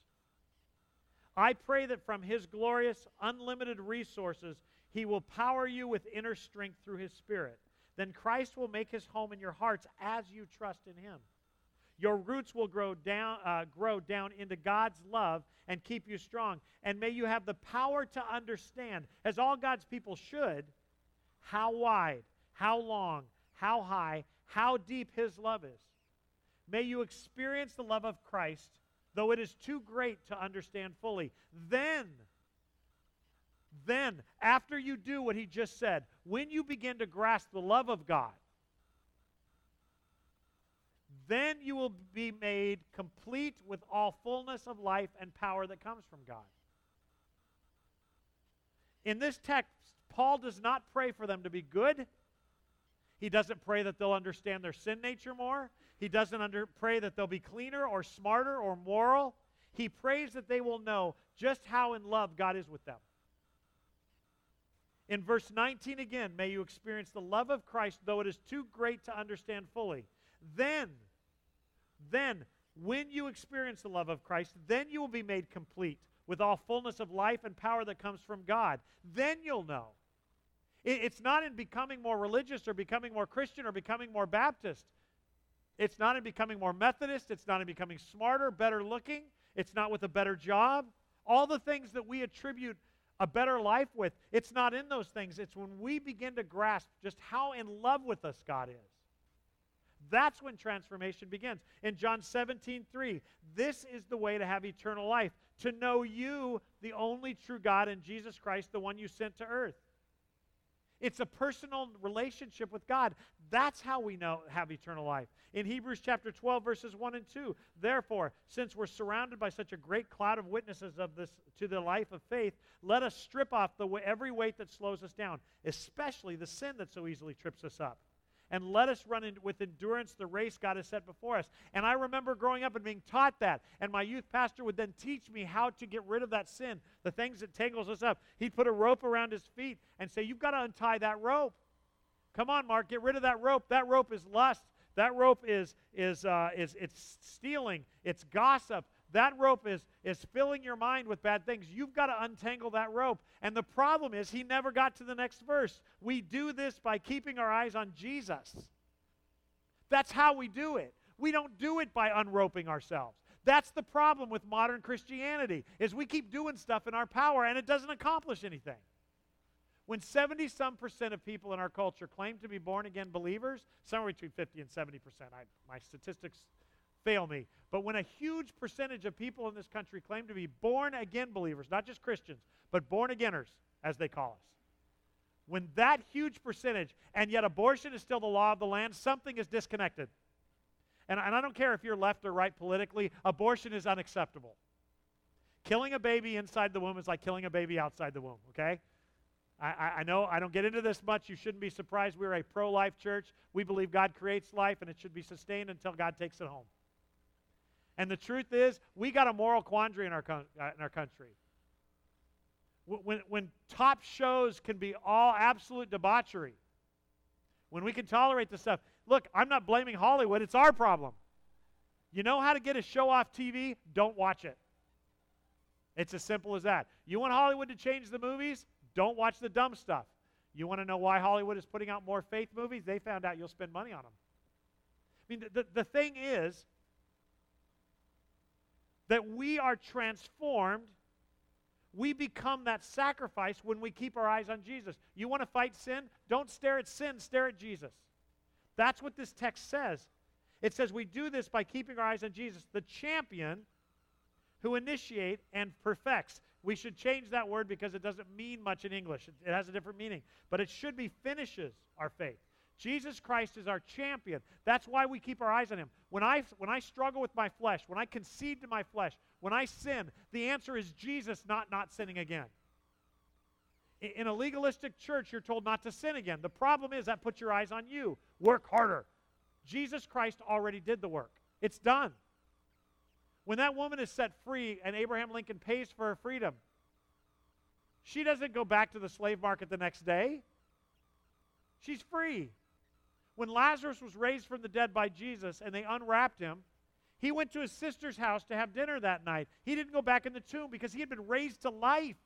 I pray that from his glorious, unlimited resources, he will power you with inner strength through his Spirit. Then Christ will make his home in your hearts as you trust in him. Your roots will grow down, uh, grow down into God's love and keep you strong. And may you have the power to understand, as all God's people should, how wide, how long, how high, how deep His love is. May you experience the love of Christ, though it is too great to understand fully. Then, then, after you do what He just said, when you begin to grasp the love of God, then you will be made complete with all fullness of life and power that comes from God. In this text, Paul does not pray for them to be good. He doesn't pray that they'll understand their sin nature more. He doesn't under, pray that they'll be cleaner or smarter or moral. He prays that they will know just how in love God is with them. In verse 19 again, may you experience the love of Christ, though it is too great to understand fully. Then, then, when you experience the love of Christ, then you will be made complete with all fullness of life and power that comes from God. Then you'll know. it's not in becoming more religious or becoming more Christian or becoming more Baptist. It's not in becoming more Methodist. It's not in becoming smarter, better looking. It's not with a better job. All the things that we attribute a better life with, it's not in those things. It's when we begin to grasp just how in love with us God is. That's when transformation begins. In John 17, 3, this is the way to have eternal life, to know you, the only true God, and Jesus Christ, the one you sent to earth. It's a personal relationship with God. That's how we know have eternal life. In Hebrews chapter 12 verses 1 and 2, therefore, since we're surrounded by such a great cloud of witnesses of this to the life of faith, let us strip off the, every weight that slows us down, especially the sin that so easily trips us up and let us run in, with endurance the race God has set before us. And I remember growing up and being taught that. And my youth pastor would then teach me how to get rid of that sin, the things that tangles us up. He'd put a rope around his feet and say, You've got to untie that rope. Come on, Mark, get rid of that rope. That rope is lust. That rope is, is, uh, is it's stealing. It's gossip. That rope is, is filling your mind with bad things. You've got to untangle that rope. And the problem is, he never got to the next verse. We do this by keeping our eyes on Jesus. That's how we do it. We don't do it by unroping ourselves. That's the problem with modern Christianity is we keep doing stuff in our power and it doesn't accomplish anything. When 70 some percent of people in our culture claim to be born again believers, somewhere between 50 and 70 percent, my statistics fail me. But when a huge percentage of people in this country claim to be born again believers, not just Christians, but born againers, as they call us, when that huge percentage, and yet abortion is still the law of the land, something is disconnected. And, and I don't care if you're left or right politically, abortion is unacceptable. Killing a baby inside the womb is like killing a baby outside the womb, okay? I, I, know I don't get into this much. You shouldn't be surprised. We're a pro life church. We believe God creates life and it should be sustained until God takes it home. And the truth is, we got a moral quandary in our, uh, in our country. When, when top shows can be all absolute debauchery, when we can tolerate this stuff, look, I'm not blaming Hollywood, it's our problem. You know how to get a show off TV? Don't watch it. It's as simple as that. You want Hollywood to change the movies? Don't watch the dumb stuff. You want to know why Hollywood is putting out more faith movies? They found out you'll spend money on them. I mean, the, the thing is, that we are transformed. We become that sacrifice when we keep our eyes on Jesus. You want to fight sin? Don't stare at sin, stare at Jesus. That's what this text says. It says we do this by keeping our eyes on Jesus, the champion who initiate and perfects. We should change that word because it doesn't mean much in English. It has a different meaning. But it should be finishes our faith. Jesus Christ is our champion. That's why we keep our eyes on him. When I, when I struggle with my flesh, when I concede to my flesh, when I sin, the answer is Jesus, not not sinning again. In a legalistic church, you're told not to sin again. The problem is that puts your eyes on you. Work harder. Jesus Christ already did the work, it's done. When that woman is set free and Abraham Lincoln pays for her freedom, she doesn't go back to the slave market the next day. She's free. When Lazarus was raised from the dead by Jesus and they unwrapped him, he went to his sister's house to have dinner that night. He didn't go back in the tomb because he had been raised to life.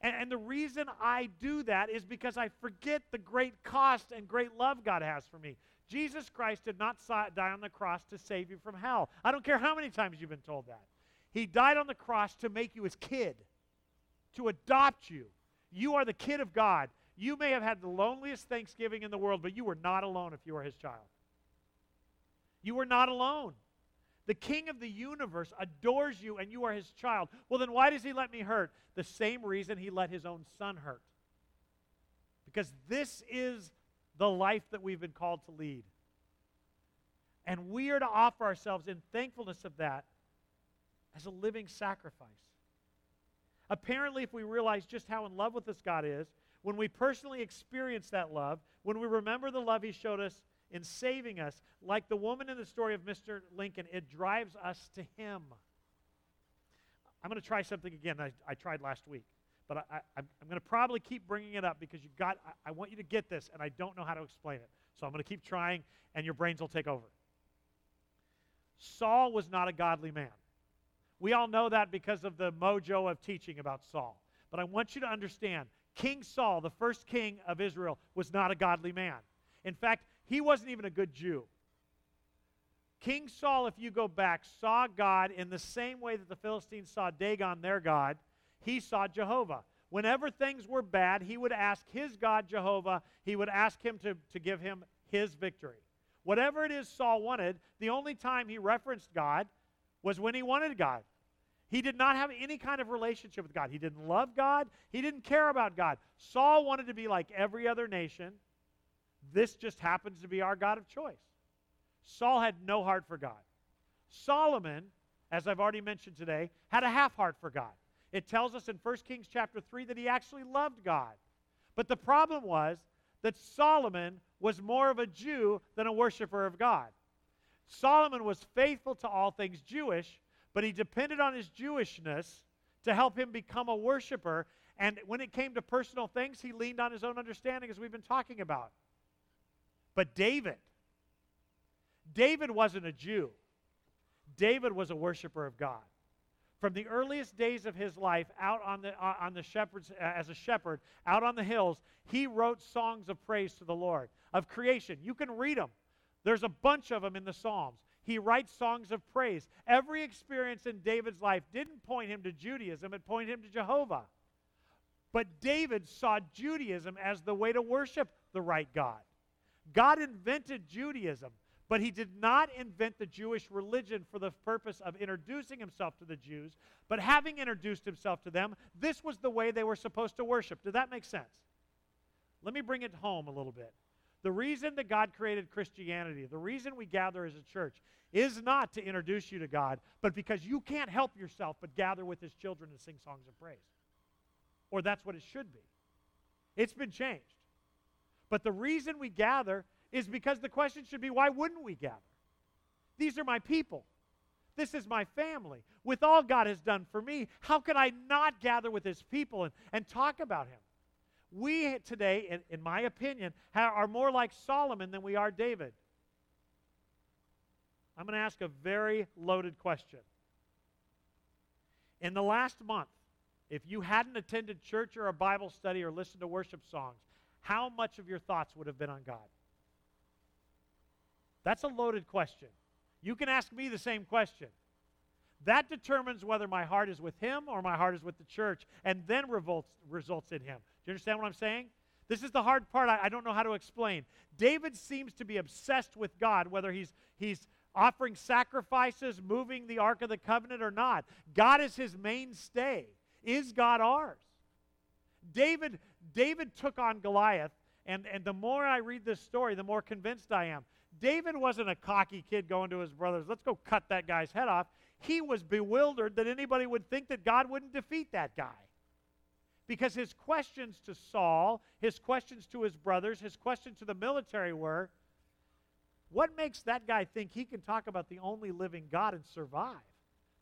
And, and, the reason I do that is because I forget the great cost and great love God has for me. Jesus Christ did not die on the cross to save you from hell. I don't care how many times you've been told that. He died on the cross to make you his kid, to adopt you. You are the kid of God. You may have had the loneliest Thanksgiving in the world, but you were not alone if you were his child. You were not alone. The king of the universe adores you and you are his child. Well, then why does he let me hurt? The same reason he let his own son hurt. Because this is the life that we've been called to lead. And we are to offer ourselves in thankfulness of that as a living sacrifice. Apparently, if we realize just how in love with this God is, when we personally experience that love, when we remember the love He showed us in saving us, like the woman in the story of Mr. Lincoln, it drives us to Him. I'm going to try something again I, I tried last week, but I, am going to probably keep bringing it up because you got. I, I want you to get this, and I don't know how to explain it. So I'm going to keep trying, and your brains will take over. Saul was not a godly man. We all know that because of the mojo of teaching about Saul. But I want you to understand King Saul, the first king of Israel, was not a godly man. In fact, he wasn't even a good Jew. King Saul, if you go back, saw God in the same way that the Philistines saw Dagon, their God. He saw Jehovah. Whenever things were bad, he would ask his God, Jehovah, he would ask him to, to give him his victory. Whatever it is Saul wanted, the only time he referenced God was when he wanted God. He did not have any kind of relationship with God. He didn't love God. He didn't care about God. Saul wanted to be like every other nation. This just happens to be our God of choice. Saul had no heart for God. Solomon, as I've already mentioned today, had a half heart for God. It tells us in 1 Kings chapter 3 that he actually loved God. But the problem was that Solomon was more of a Jew than a worshiper of God. Solomon was faithful to all things Jewish, but he depended on his Jewishness to help him become a worshiper. And when it came to personal things, he leaned on his own understanding, as we've been talking about. But David, David wasn't a Jew. David was a worshiper of God. From the earliest days of his life, out on the, uh, on the shepherds, uh, as a shepherd, out on the hills, he wrote songs of praise to the Lord, of creation. You can read them. There's a bunch of them in the Psalms. He writes songs of praise. Every experience in David's life didn't point him to Judaism, it pointed him to Jehovah. But David saw Judaism as the way to worship the right God. God invented Judaism. But he did not invent the Jewish religion for the purpose of introducing himself to the Jews, but having introduced himself to them, this was the way they were supposed to worship. Did that make sense? Let me bring it home a little bit. The reason that God created Christianity, the reason we gather as a church, is not to introduce you to God, but because you can't help yourself but gather with his children and sing songs of praise. Or that's what it should be. It's been changed. But the reason we gather is because the question should be why wouldn't we gather? These are my people. This is my family. With all God has done for me, how could I not gather with his people and, and talk about him? We today, in, in my opinion, are more like Solomon than we are David. I'm going to ask a very loaded question. In the last month, if you hadn't attended church or a Bible study or listened to worship songs, how much of your thoughts would have been on God? That's a loaded question. You can ask me the same question. That determines whether my heart is with him or my heart is with the church, and then revolts, results in him. You understand what I'm saying? This is the hard part I, I don't know how to explain. David seems to be obsessed with God, whether he's, he's offering sacrifices, moving the Ark of the Covenant or not. God is his mainstay. Is God ours? David, David took on Goliath, and, and the more I read this story, the more convinced I am. David wasn't a cocky kid going to his brothers, let's go cut that guy's head off. He was bewildered that anybody would think that God wouldn't defeat that guy. Because his questions to Saul, his questions to his brothers, his questions to the military were what makes that guy think he can talk about the only living God and survive?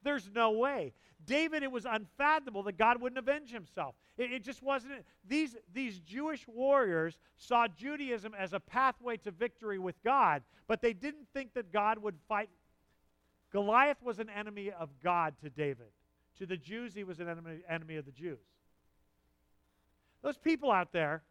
There's no way. David, it was unfathomable that God wouldn't avenge himself. It, it, just wasn't. These, these Jewish warriors saw Judaism as a pathway to victory with God, but they didn't think that God would fight. Goliath was an enemy of God to David. To the Jews, he was an enemy, enemy of the Jews. Those people out there,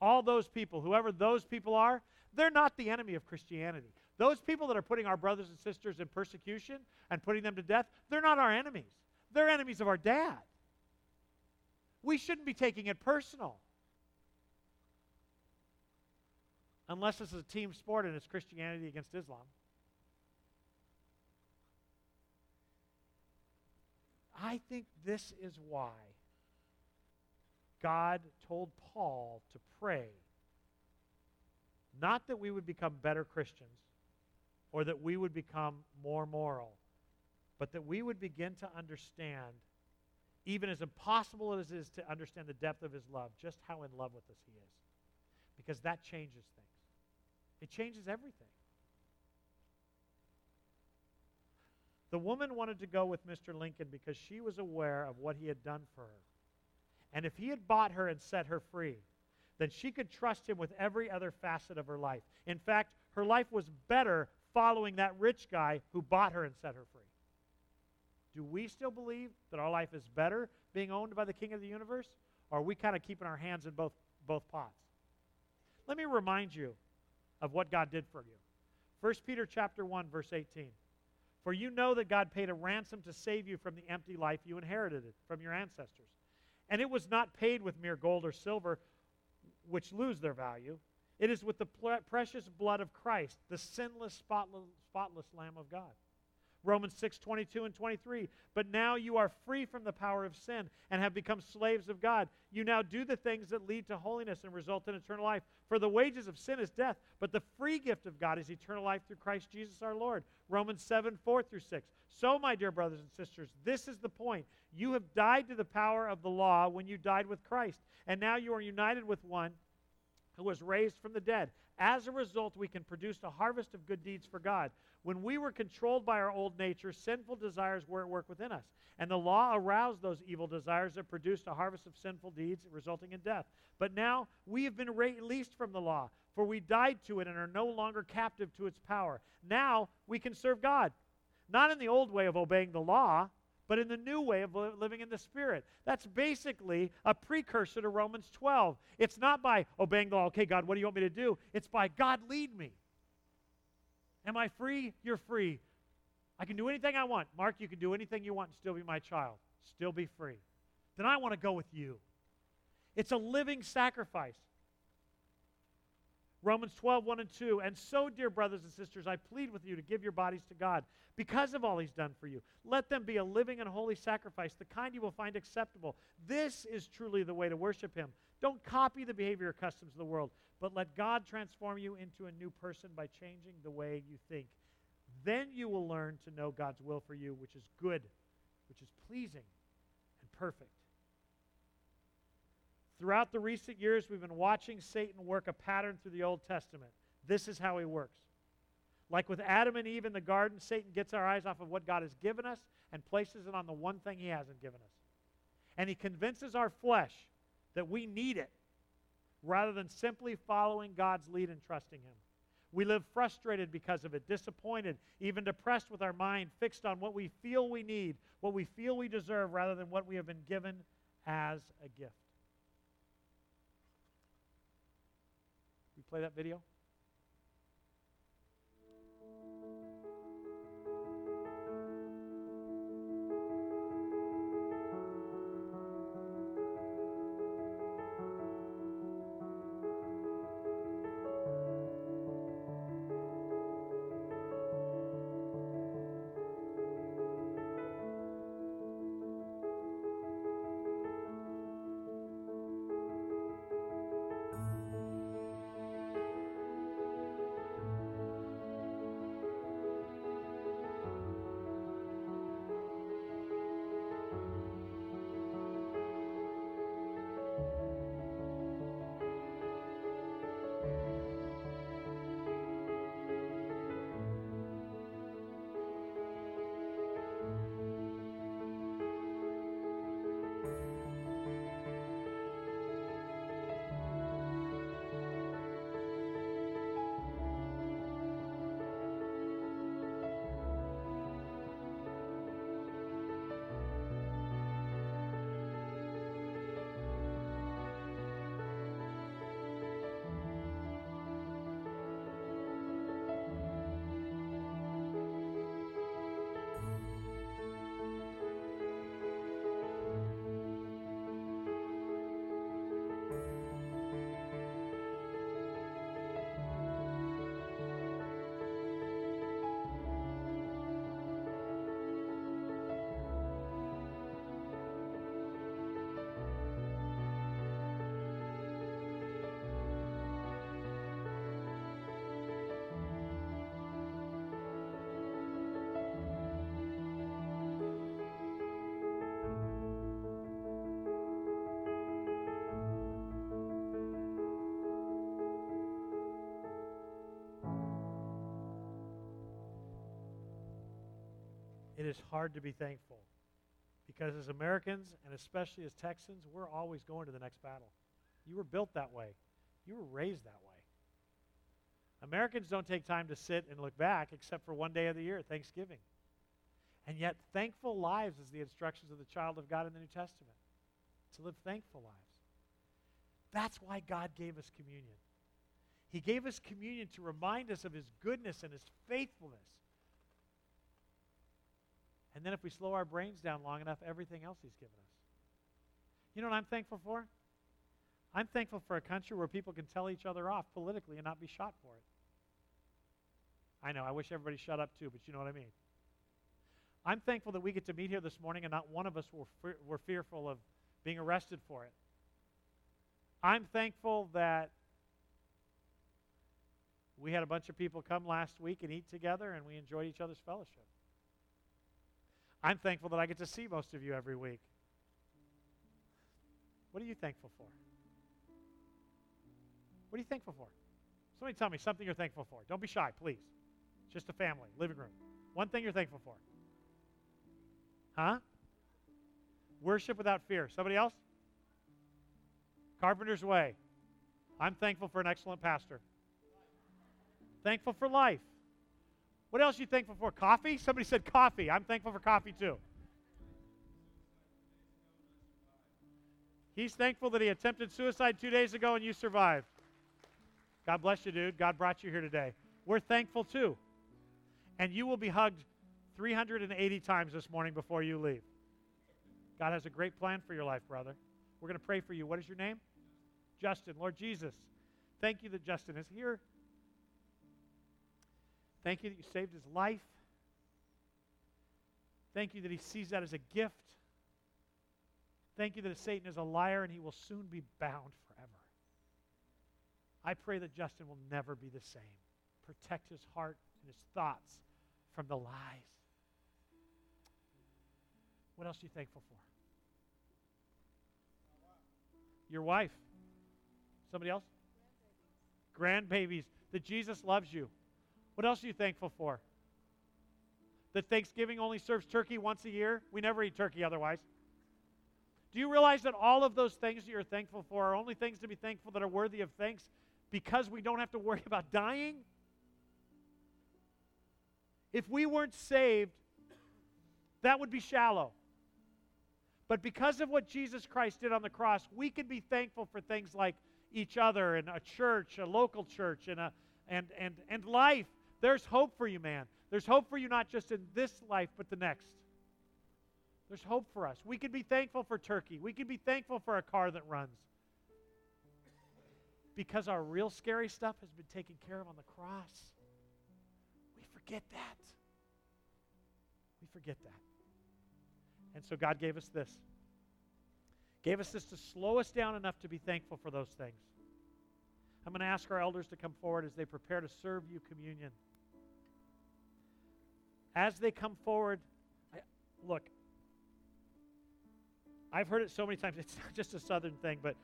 all those people, whoever those people are, they're not the enemy of Christianity. Those people that are putting our brothers and sisters in persecution and putting them to death, they're not our enemies. They're enemies of our dad. We shouldn't be taking it personal. Unless this is a team sport and it's Christianity against Islam. I think this is why God told Paul to pray. Not that we would become better Christians, or that we would become more moral, but that we would begin to understand, even as impossible as it is to understand the depth of his love, just how in love with us he is. Because that changes things, it changes everything. The woman wanted to go with Mr. Lincoln because she was aware of what he had done for her. And if he had bought her and set her free, then she could trust him with every other facet of her life. In fact, her life was better following that rich guy who bought her and set her free. Do we still believe that our life is better being owned by the king of the universe? Or are we kind of keeping our hands in both, both pots? Let me remind you of what God did for you. 1 Peter chapter 1 verse 18. For you know that God paid a ransom to save you from the empty life you inherited from your ancestors. And it was not paid with mere gold or silver which lose their value, it is with the precious blood of Christ, the sinless, spotless, spotless Lamb of God. Romans 6, 22 and 23. But now you are free from the power of sin and have become slaves of God. You now do the things that lead to holiness and result in eternal life. For the wages of sin is death, but the free gift of God is eternal life through Christ Jesus our Lord. Romans 7, 4 through 6. So, my dear brothers and sisters, this is the point. You have died to the power of the law when you died with Christ, and now you are united with one who was raised from the dead. As a result, we can produce a harvest of good deeds for God. When we were controlled by our old nature, sinful desires were at work within us. And the law aroused those evil desires that produced a harvest of sinful deeds, resulting in death. But now we have been released from the law, for we died to it and are no longer captive to its power. Now we can serve God. Not in the old way of obeying the law, but in the new way of living in the Spirit. That's basically a precursor to Romans 12. It's not by oh, obeying the law, okay, God, what do you want me to do? It's by God, lead me. Am I free? You're free. I can do anything I want. Mark, you can do anything you want and still be my child, still be free. Then I want to go with you. It's a living sacrifice. Romans 12, 1 and 2. And so, dear brothers and sisters, I plead with you to give your bodies to God because of all he's done for you. Let them be a living and holy sacrifice, the kind you will find acceptable. This is truly the way to worship him. Don't copy the behavior or customs of the world, but let God transform you into a new person by changing the way you think. Then you will learn to know God's will for you, which is good, which is pleasing, and perfect. Throughout the recent years, we've been watching Satan work a pattern through the Old Testament. This is how he works. Like with Adam and Eve in the garden, Satan gets our eyes off of what God has given us and places it on the one thing he hasn't given us. And he convinces our flesh that we need it rather than simply following God's lead and trusting him. We live frustrated because of it, disappointed, even depressed with our mind fixed on what we feel we need, what we feel we deserve, rather than what we have been given as a gift. Play that video? It is hard to be thankful because as Americans and especially as Texans, we're always going to the next battle. You were built that way, you were raised that way. Americans don't take time to sit and look back except for one day of the year, Thanksgiving. And yet, thankful lives is the instructions of the child of God in the New Testament to live thankful lives. That's why God gave us communion. He gave us communion to remind us of His goodness and His faithfulness. And then if we slow our brains down long enough, everything else He's given us. You know what I'm thankful for? I'm thankful for a country where people can tell each other off politically and not be shot for it. I know, I wish everybody shut up too, but you know what I mean. I'm thankful that we get to meet here this morning and not one of us were, fe- were fearful of being arrested for it. I'm thankful that we had a bunch of people come last week and eat together and we enjoyed each other's fellowship. I'm thankful that I get to see most of you every week. What are you thankful for? What are you thankful for? Somebody tell me something you're thankful for. Don't be shy, please. Just a family, living room. One thing you're thankful for. Huh? Worship without fear. Somebody else? Carpenter's Way. I'm thankful for an excellent pastor. Thankful for life. What else are you thankful for? Coffee? Somebody said coffee. I'm thankful for coffee too. He's thankful that he attempted suicide two days ago and you survived. God bless you, dude. God brought you here today. We're thankful too. And you will be hugged 380 times this morning before you leave. God has a great plan for your life, brother. We're going to pray for you. What is your name? Justin. Lord Jesus, thank you that Justin is here. Thank you that you saved his life. Thank you that he sees that as a gift. Thank you that Satan is a liar and he will soon be bound forever. I pray that Justin will never be the same. Protect his heart and his thoughts from the lies. What else are you thankful for? Your wife. Somebody else? Grandbabies. That Jesus loves you. What else are you thankful for? That Thanksgiving only serves turkey once a year? We never eat turkey otherwise. Do you realize that all of those things that you're thankful for are only things to be thankful that are worthy of thanks because we don't have to worry about dying? If we weren't saved, that would be shallow. But because of what Jesus Christ did on the cross, we can be thankful for things like each other and a church, a local church, and, a, and, and, and life. There's hope for you, man. There's hope for you not just in this life, but the next. There's hope for us. We can be thankful for Turkey. We can be thankful for a car that runs. Because our real scary stuff has been taken care of on the cross. We forget that. We forget that. And so God gave us this. Gave us this to slow us down enough to be thankful for those things. I'm going to ask our elders to come forward as they prepare to serve you communion. As they come forward, I, look, I've heard it so many times. It's not just a southern thing, but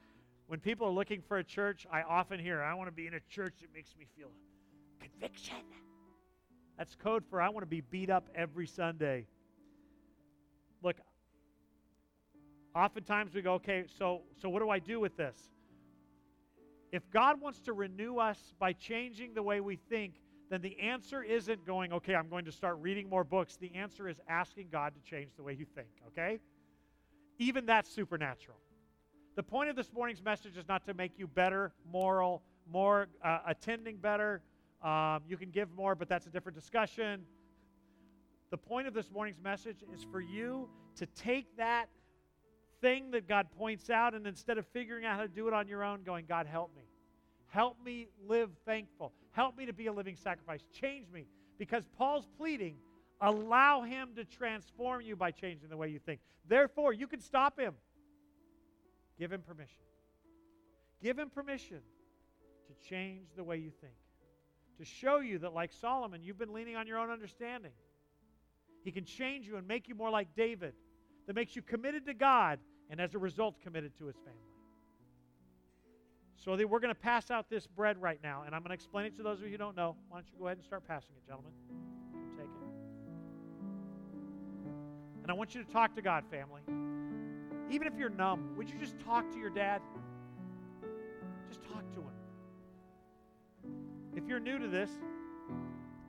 when people are looking for a church, I often hear, I want to be in a church that makes me feel conviction. That's code for I want to be beat up every Sunday. Look, oftentimes we go, okay, so so what do I do with this? If God wants to renew us by changing the way we think, then the answer isn't going, okay, I'm going to start reading more books. The answer is asking God to change the way you think, okay? Even that's supernatural. The point of this morning's message is not to make you better, moral, more uh, attending better. Um, you can give more, but that's a different discussion. The point of this morning's message is for you to take that thing that God points out and instead of figuring out how to do it on your own, going, God, help me. Help me live thankful. Help me to be a living sacrifice. Change me. Because Paul's pleading, allow him to transform you by changing the way you think. Therefore, you can stop him. Give him permission. Give him permission to change the way you think. To show you that, like Solomon, you've been leaning on your own understanding. He can change you and make you more like David, that makes you committed to God and as a result committed to his family. So we're going to pass out this bread right now, and I'm going to explain it to those of you who don't know. Why don't you go ahead and start passing it, gentlemen? Take it. And I want you to talk to God, family. Even if you're numb, would you just talk to your dad? Just talk to him. If you're new to this,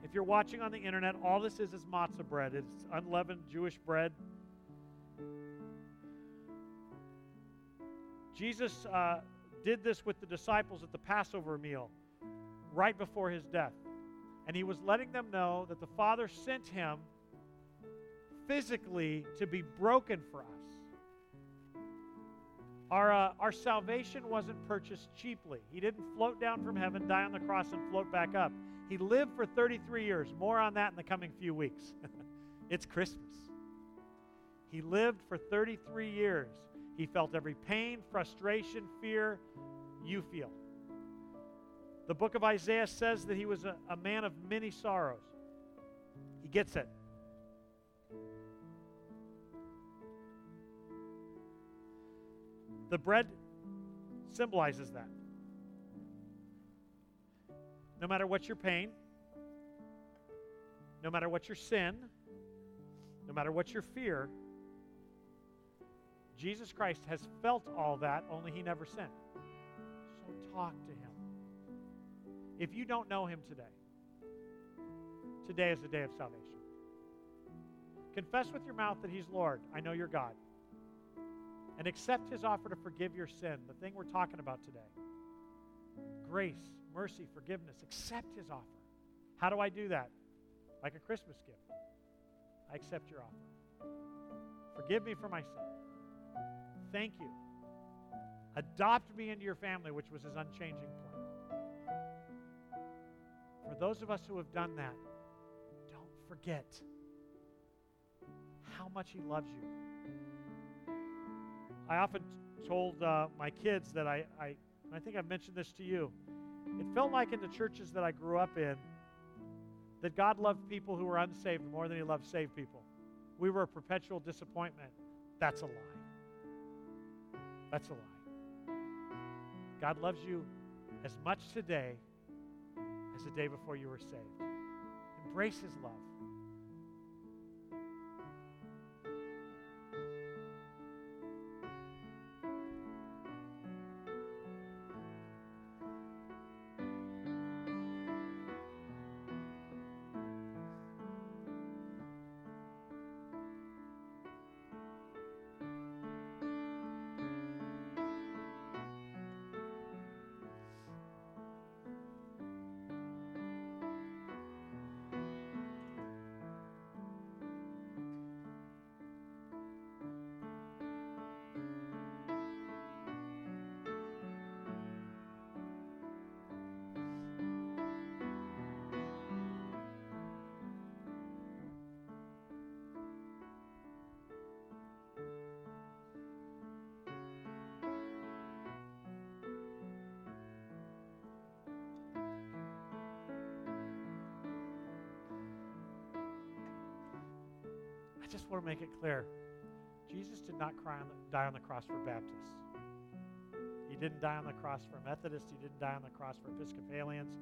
if you're watching on the internet, all this is is matzah bread. It's unleavened Jewish bread. Jesus uh, did this with the disciples at the Passover meal right before his death. And he was letting them know that the Father sent him physically to be broken for us. Our, uh, our salvation wasn't purchased cheaply. He didn't float down from heaven, die on the cross, and float back up. He lived for 33 years. More on that in the coming few weeks. It's Christmas. He lived for 33 years. He felt every pain, frustration, fear you feel. The book of Isaiah says that he was a, a man of many sorrows. He gets it. The bread symbolizes that. No matter what your pain, no matter what your sin, no matter what your fear, Jesus Christ has felt all that, only he never sinned. So talk to him. If you don't know him today, today is the day of salvation. Confess with your mouth that he's Lord. I know you're God. And accept his offer to forgive your sin, the thing we're talking about today. Grace, mercy, forgiveness. Accept his offer. How do I do that? Like a Christmas gift. I accept your offer. Forgive me for my sin. Thank you. Adopt me into your family, which was his unchanging plan. For those of us who have done that, don't forget how much he loves you. I often told uh, my kids that I, I, I think I've mentioned this to you. It felt like in the churches that I grew up in that God loved people who were unsaved more than he loved saved people. We were a perpetual disappointment. That's a lie. That's a lie. God loves you as much today as the day before you were saved. Embrace his love. To make it clear. Jesus did not cry on the, die on the cross for Baptists. He didn't die on the cross for Methodists. He didn't die on the cross for Episcopalians.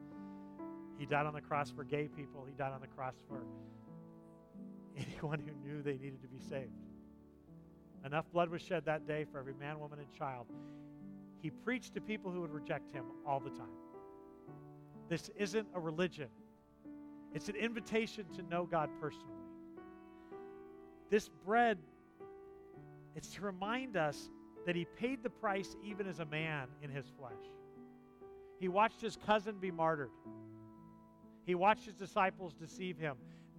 He died on the cross for gay people. He died on the cross for anyone who knew they needed to be saved. Enough blood was shed that day for every man, woman, and child. He preached to people who would reject him all the time. This isn't a religion, it's an invitation to know God personally. This bread, it's to remind us that he paid the price even as a man in his flesh. He watched his cousin be martyred. He watched his disciples deceive him.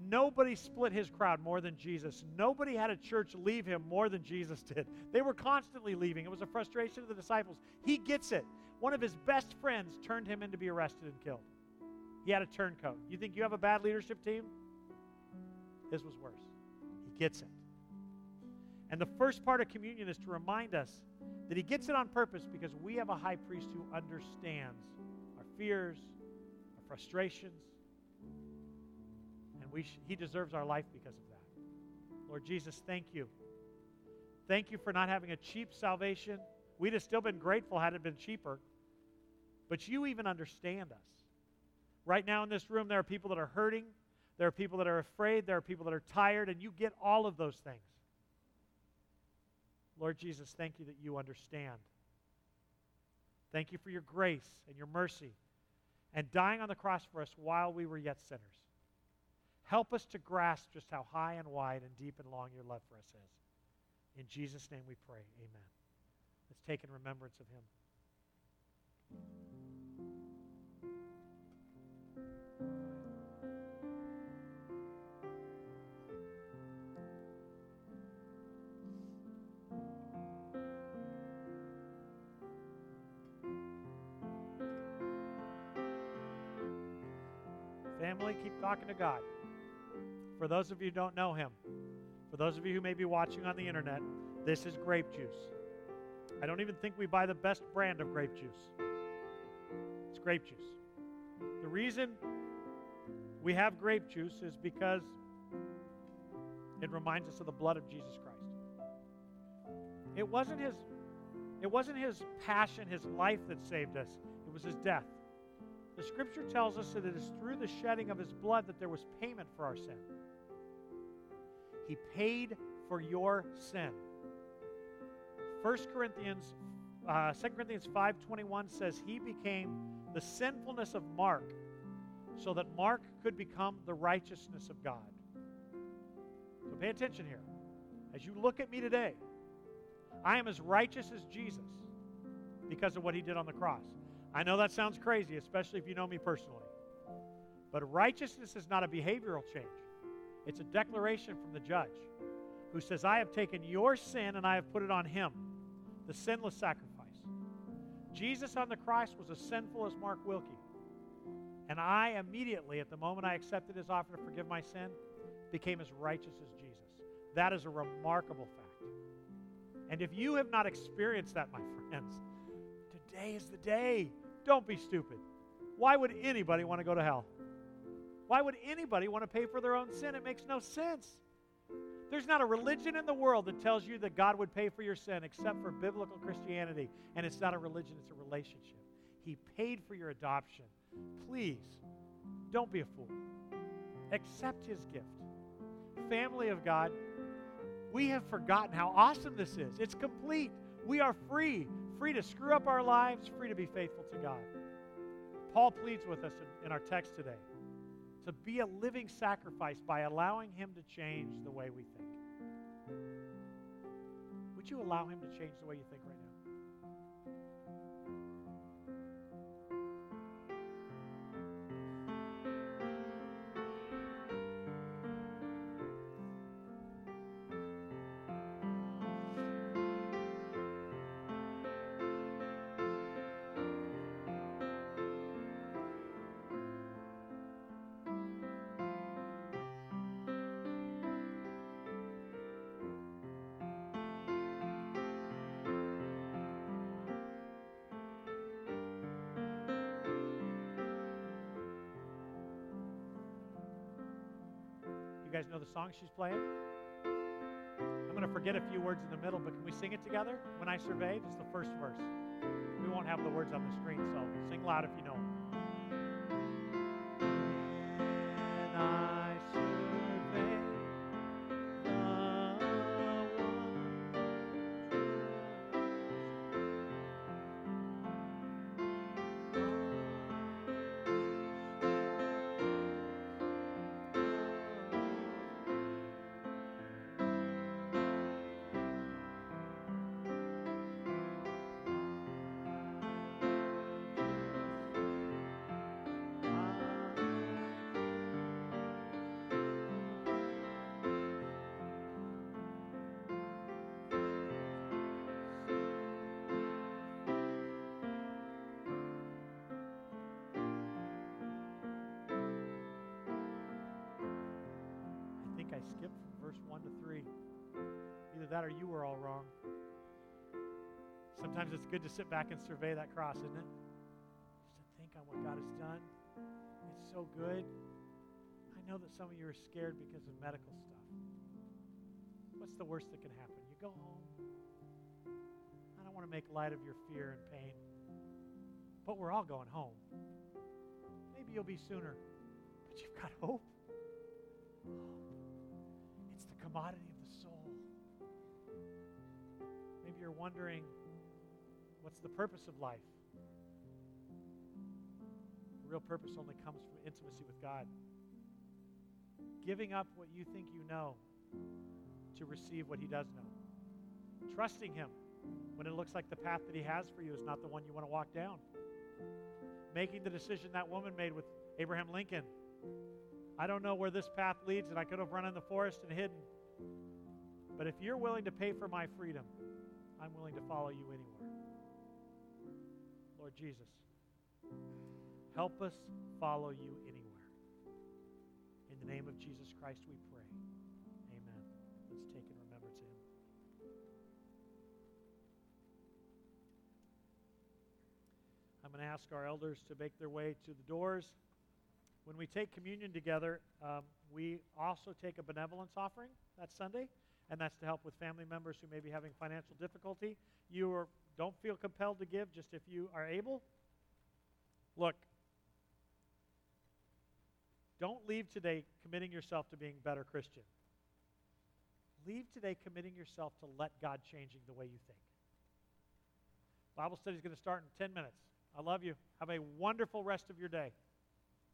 Nobody split his crowd more than Jesus. Nobody had a church leave him more than Jesus did. They were constantly leaving. It was a frustration of the disciples. He gets it. One of his best friends turned him in to be arrested and killed. He had a turncoat. You think you have a bad leadership team? His was worse. Gets it. And the first part of communion is to remind us that he gets it on purpose because we have a high priest who understands our fears, our frustrations, and we sh- he deserves our life because of that. Lord Jesus, thank you. Thank you for not having a cheap salvation. We'd have still been grateful had it been cheaper. But you even understand us. Right now in this room, there are people that are hurting, there are people that are afraid, there are people that are tired, and you get all of those things. Lord Jesus, thank you that you understand. Thank you for your grace and your mercy and dying on the cross for us while we were yet sinners. Help us to grasp just how high and wide and deep and long your love for us is. In Jesus' name we pray. Amen. Let's take in remembrance of him. Family, keep talking to God. For those of you who don't know him, for those of you who may be watching on the internet, this is grape juice. I don't even think we buy the best brand of grape juice. It's grape juice. The reason we have grape juice is because it reminds us of the blood of Jesus Christ. It wasn't his it wasn't his passion, his life that saved us. It was his death. The scripture tells us that it is through the shedding of his blood that there was payment for our sin. He paid for your sin. 1 Corinthians uh, 2 Corinthians 5:21 says he became the sinfulness of Mark so that Mark could become the righteousness of God. So pay attention here. As you look at me today, I am as righteous as Jesus because of what he did on the cross. I know that sounds crazy, especially if you know me personally. But righteousness is not a behavioral change, it's a declaration from the judge who says, I have taken your sin and I have put it on him, the sinless sacrifice. Jesus on the cross was as sinful as Mark Wilkie. And I immediately, at the moment I accepted his offer to forgive my sin, became as righteous as Jesus. That is a remarkable fact. And if you have not experienced that, my friends, today is the day. Don't be stupid. Why would anybody want to go to hell? Why would anybody want to pay for their own sin? It makes no sense. There's not a religion in the world that tells you that God would pay for your sin except for biblical Christianity. And it's not a religion, it's a relationship. He paid for your adoption. Please, don't be a fool. Accept his gift. Family of God, we have forgotten how awesome this is. It's complete. We are free, free to screw up our lives, free to be faithful to God. Paul pleads with us in, in our text today to be a living sacrifice by allowing Him to change the way we think. Would you allow Him to change the way you think right now? Guys know the song she's playing? I'm going to forget a few words in the middle, but can we sing it together? When I survey, just the first verse. We won't have the words on the screen, so sing loud if you know. 'em. Skipped from verse 1 to 3. Either that or you were all wrong. Sometimes it's good to sit back and survey that cross, isn't it? Just to think on what God has done. It's so good. I know that some of you are scared because of medical stuff. What's the worst that can happen? You go home. I don't want to make light of your fear and pain, but we're all going home. Maybe you'll be sooner, but you've got hope. The commodity of the soul. Maybe you're wondering what's the purpose of life? The real purpose only comes from intimacy with God. Giving up what you think you know to receive what He does know. Trusting Him when it looks like the path that He has for you is not the one you want to walk down. Making the decision that woman made with Abraham Lincoln I don't know where this path leads, and I could have run in the forest and hidden. But if you're willing to pay for my freedom, I'm willing to follow you anywhere. Lord Jesus, help us follow you anywhere. In the name of Jesus Christ we pray. Amen. Let's take and remembrance of him. I'm going to ask our elders to make their way to the doors. When we take communion together, um, we also take a benevolence offering that Sunday, and that's to help with family members who may be having financial difficulty. You are, don't feel compelled to give, just if you are able. Look, don't leave today committing yourself to being a better Christian. Leave today committing yourself to let God changing the way you think. Bible study is going to start in 10 minutes. I love you. Have a wonderful rest of your day.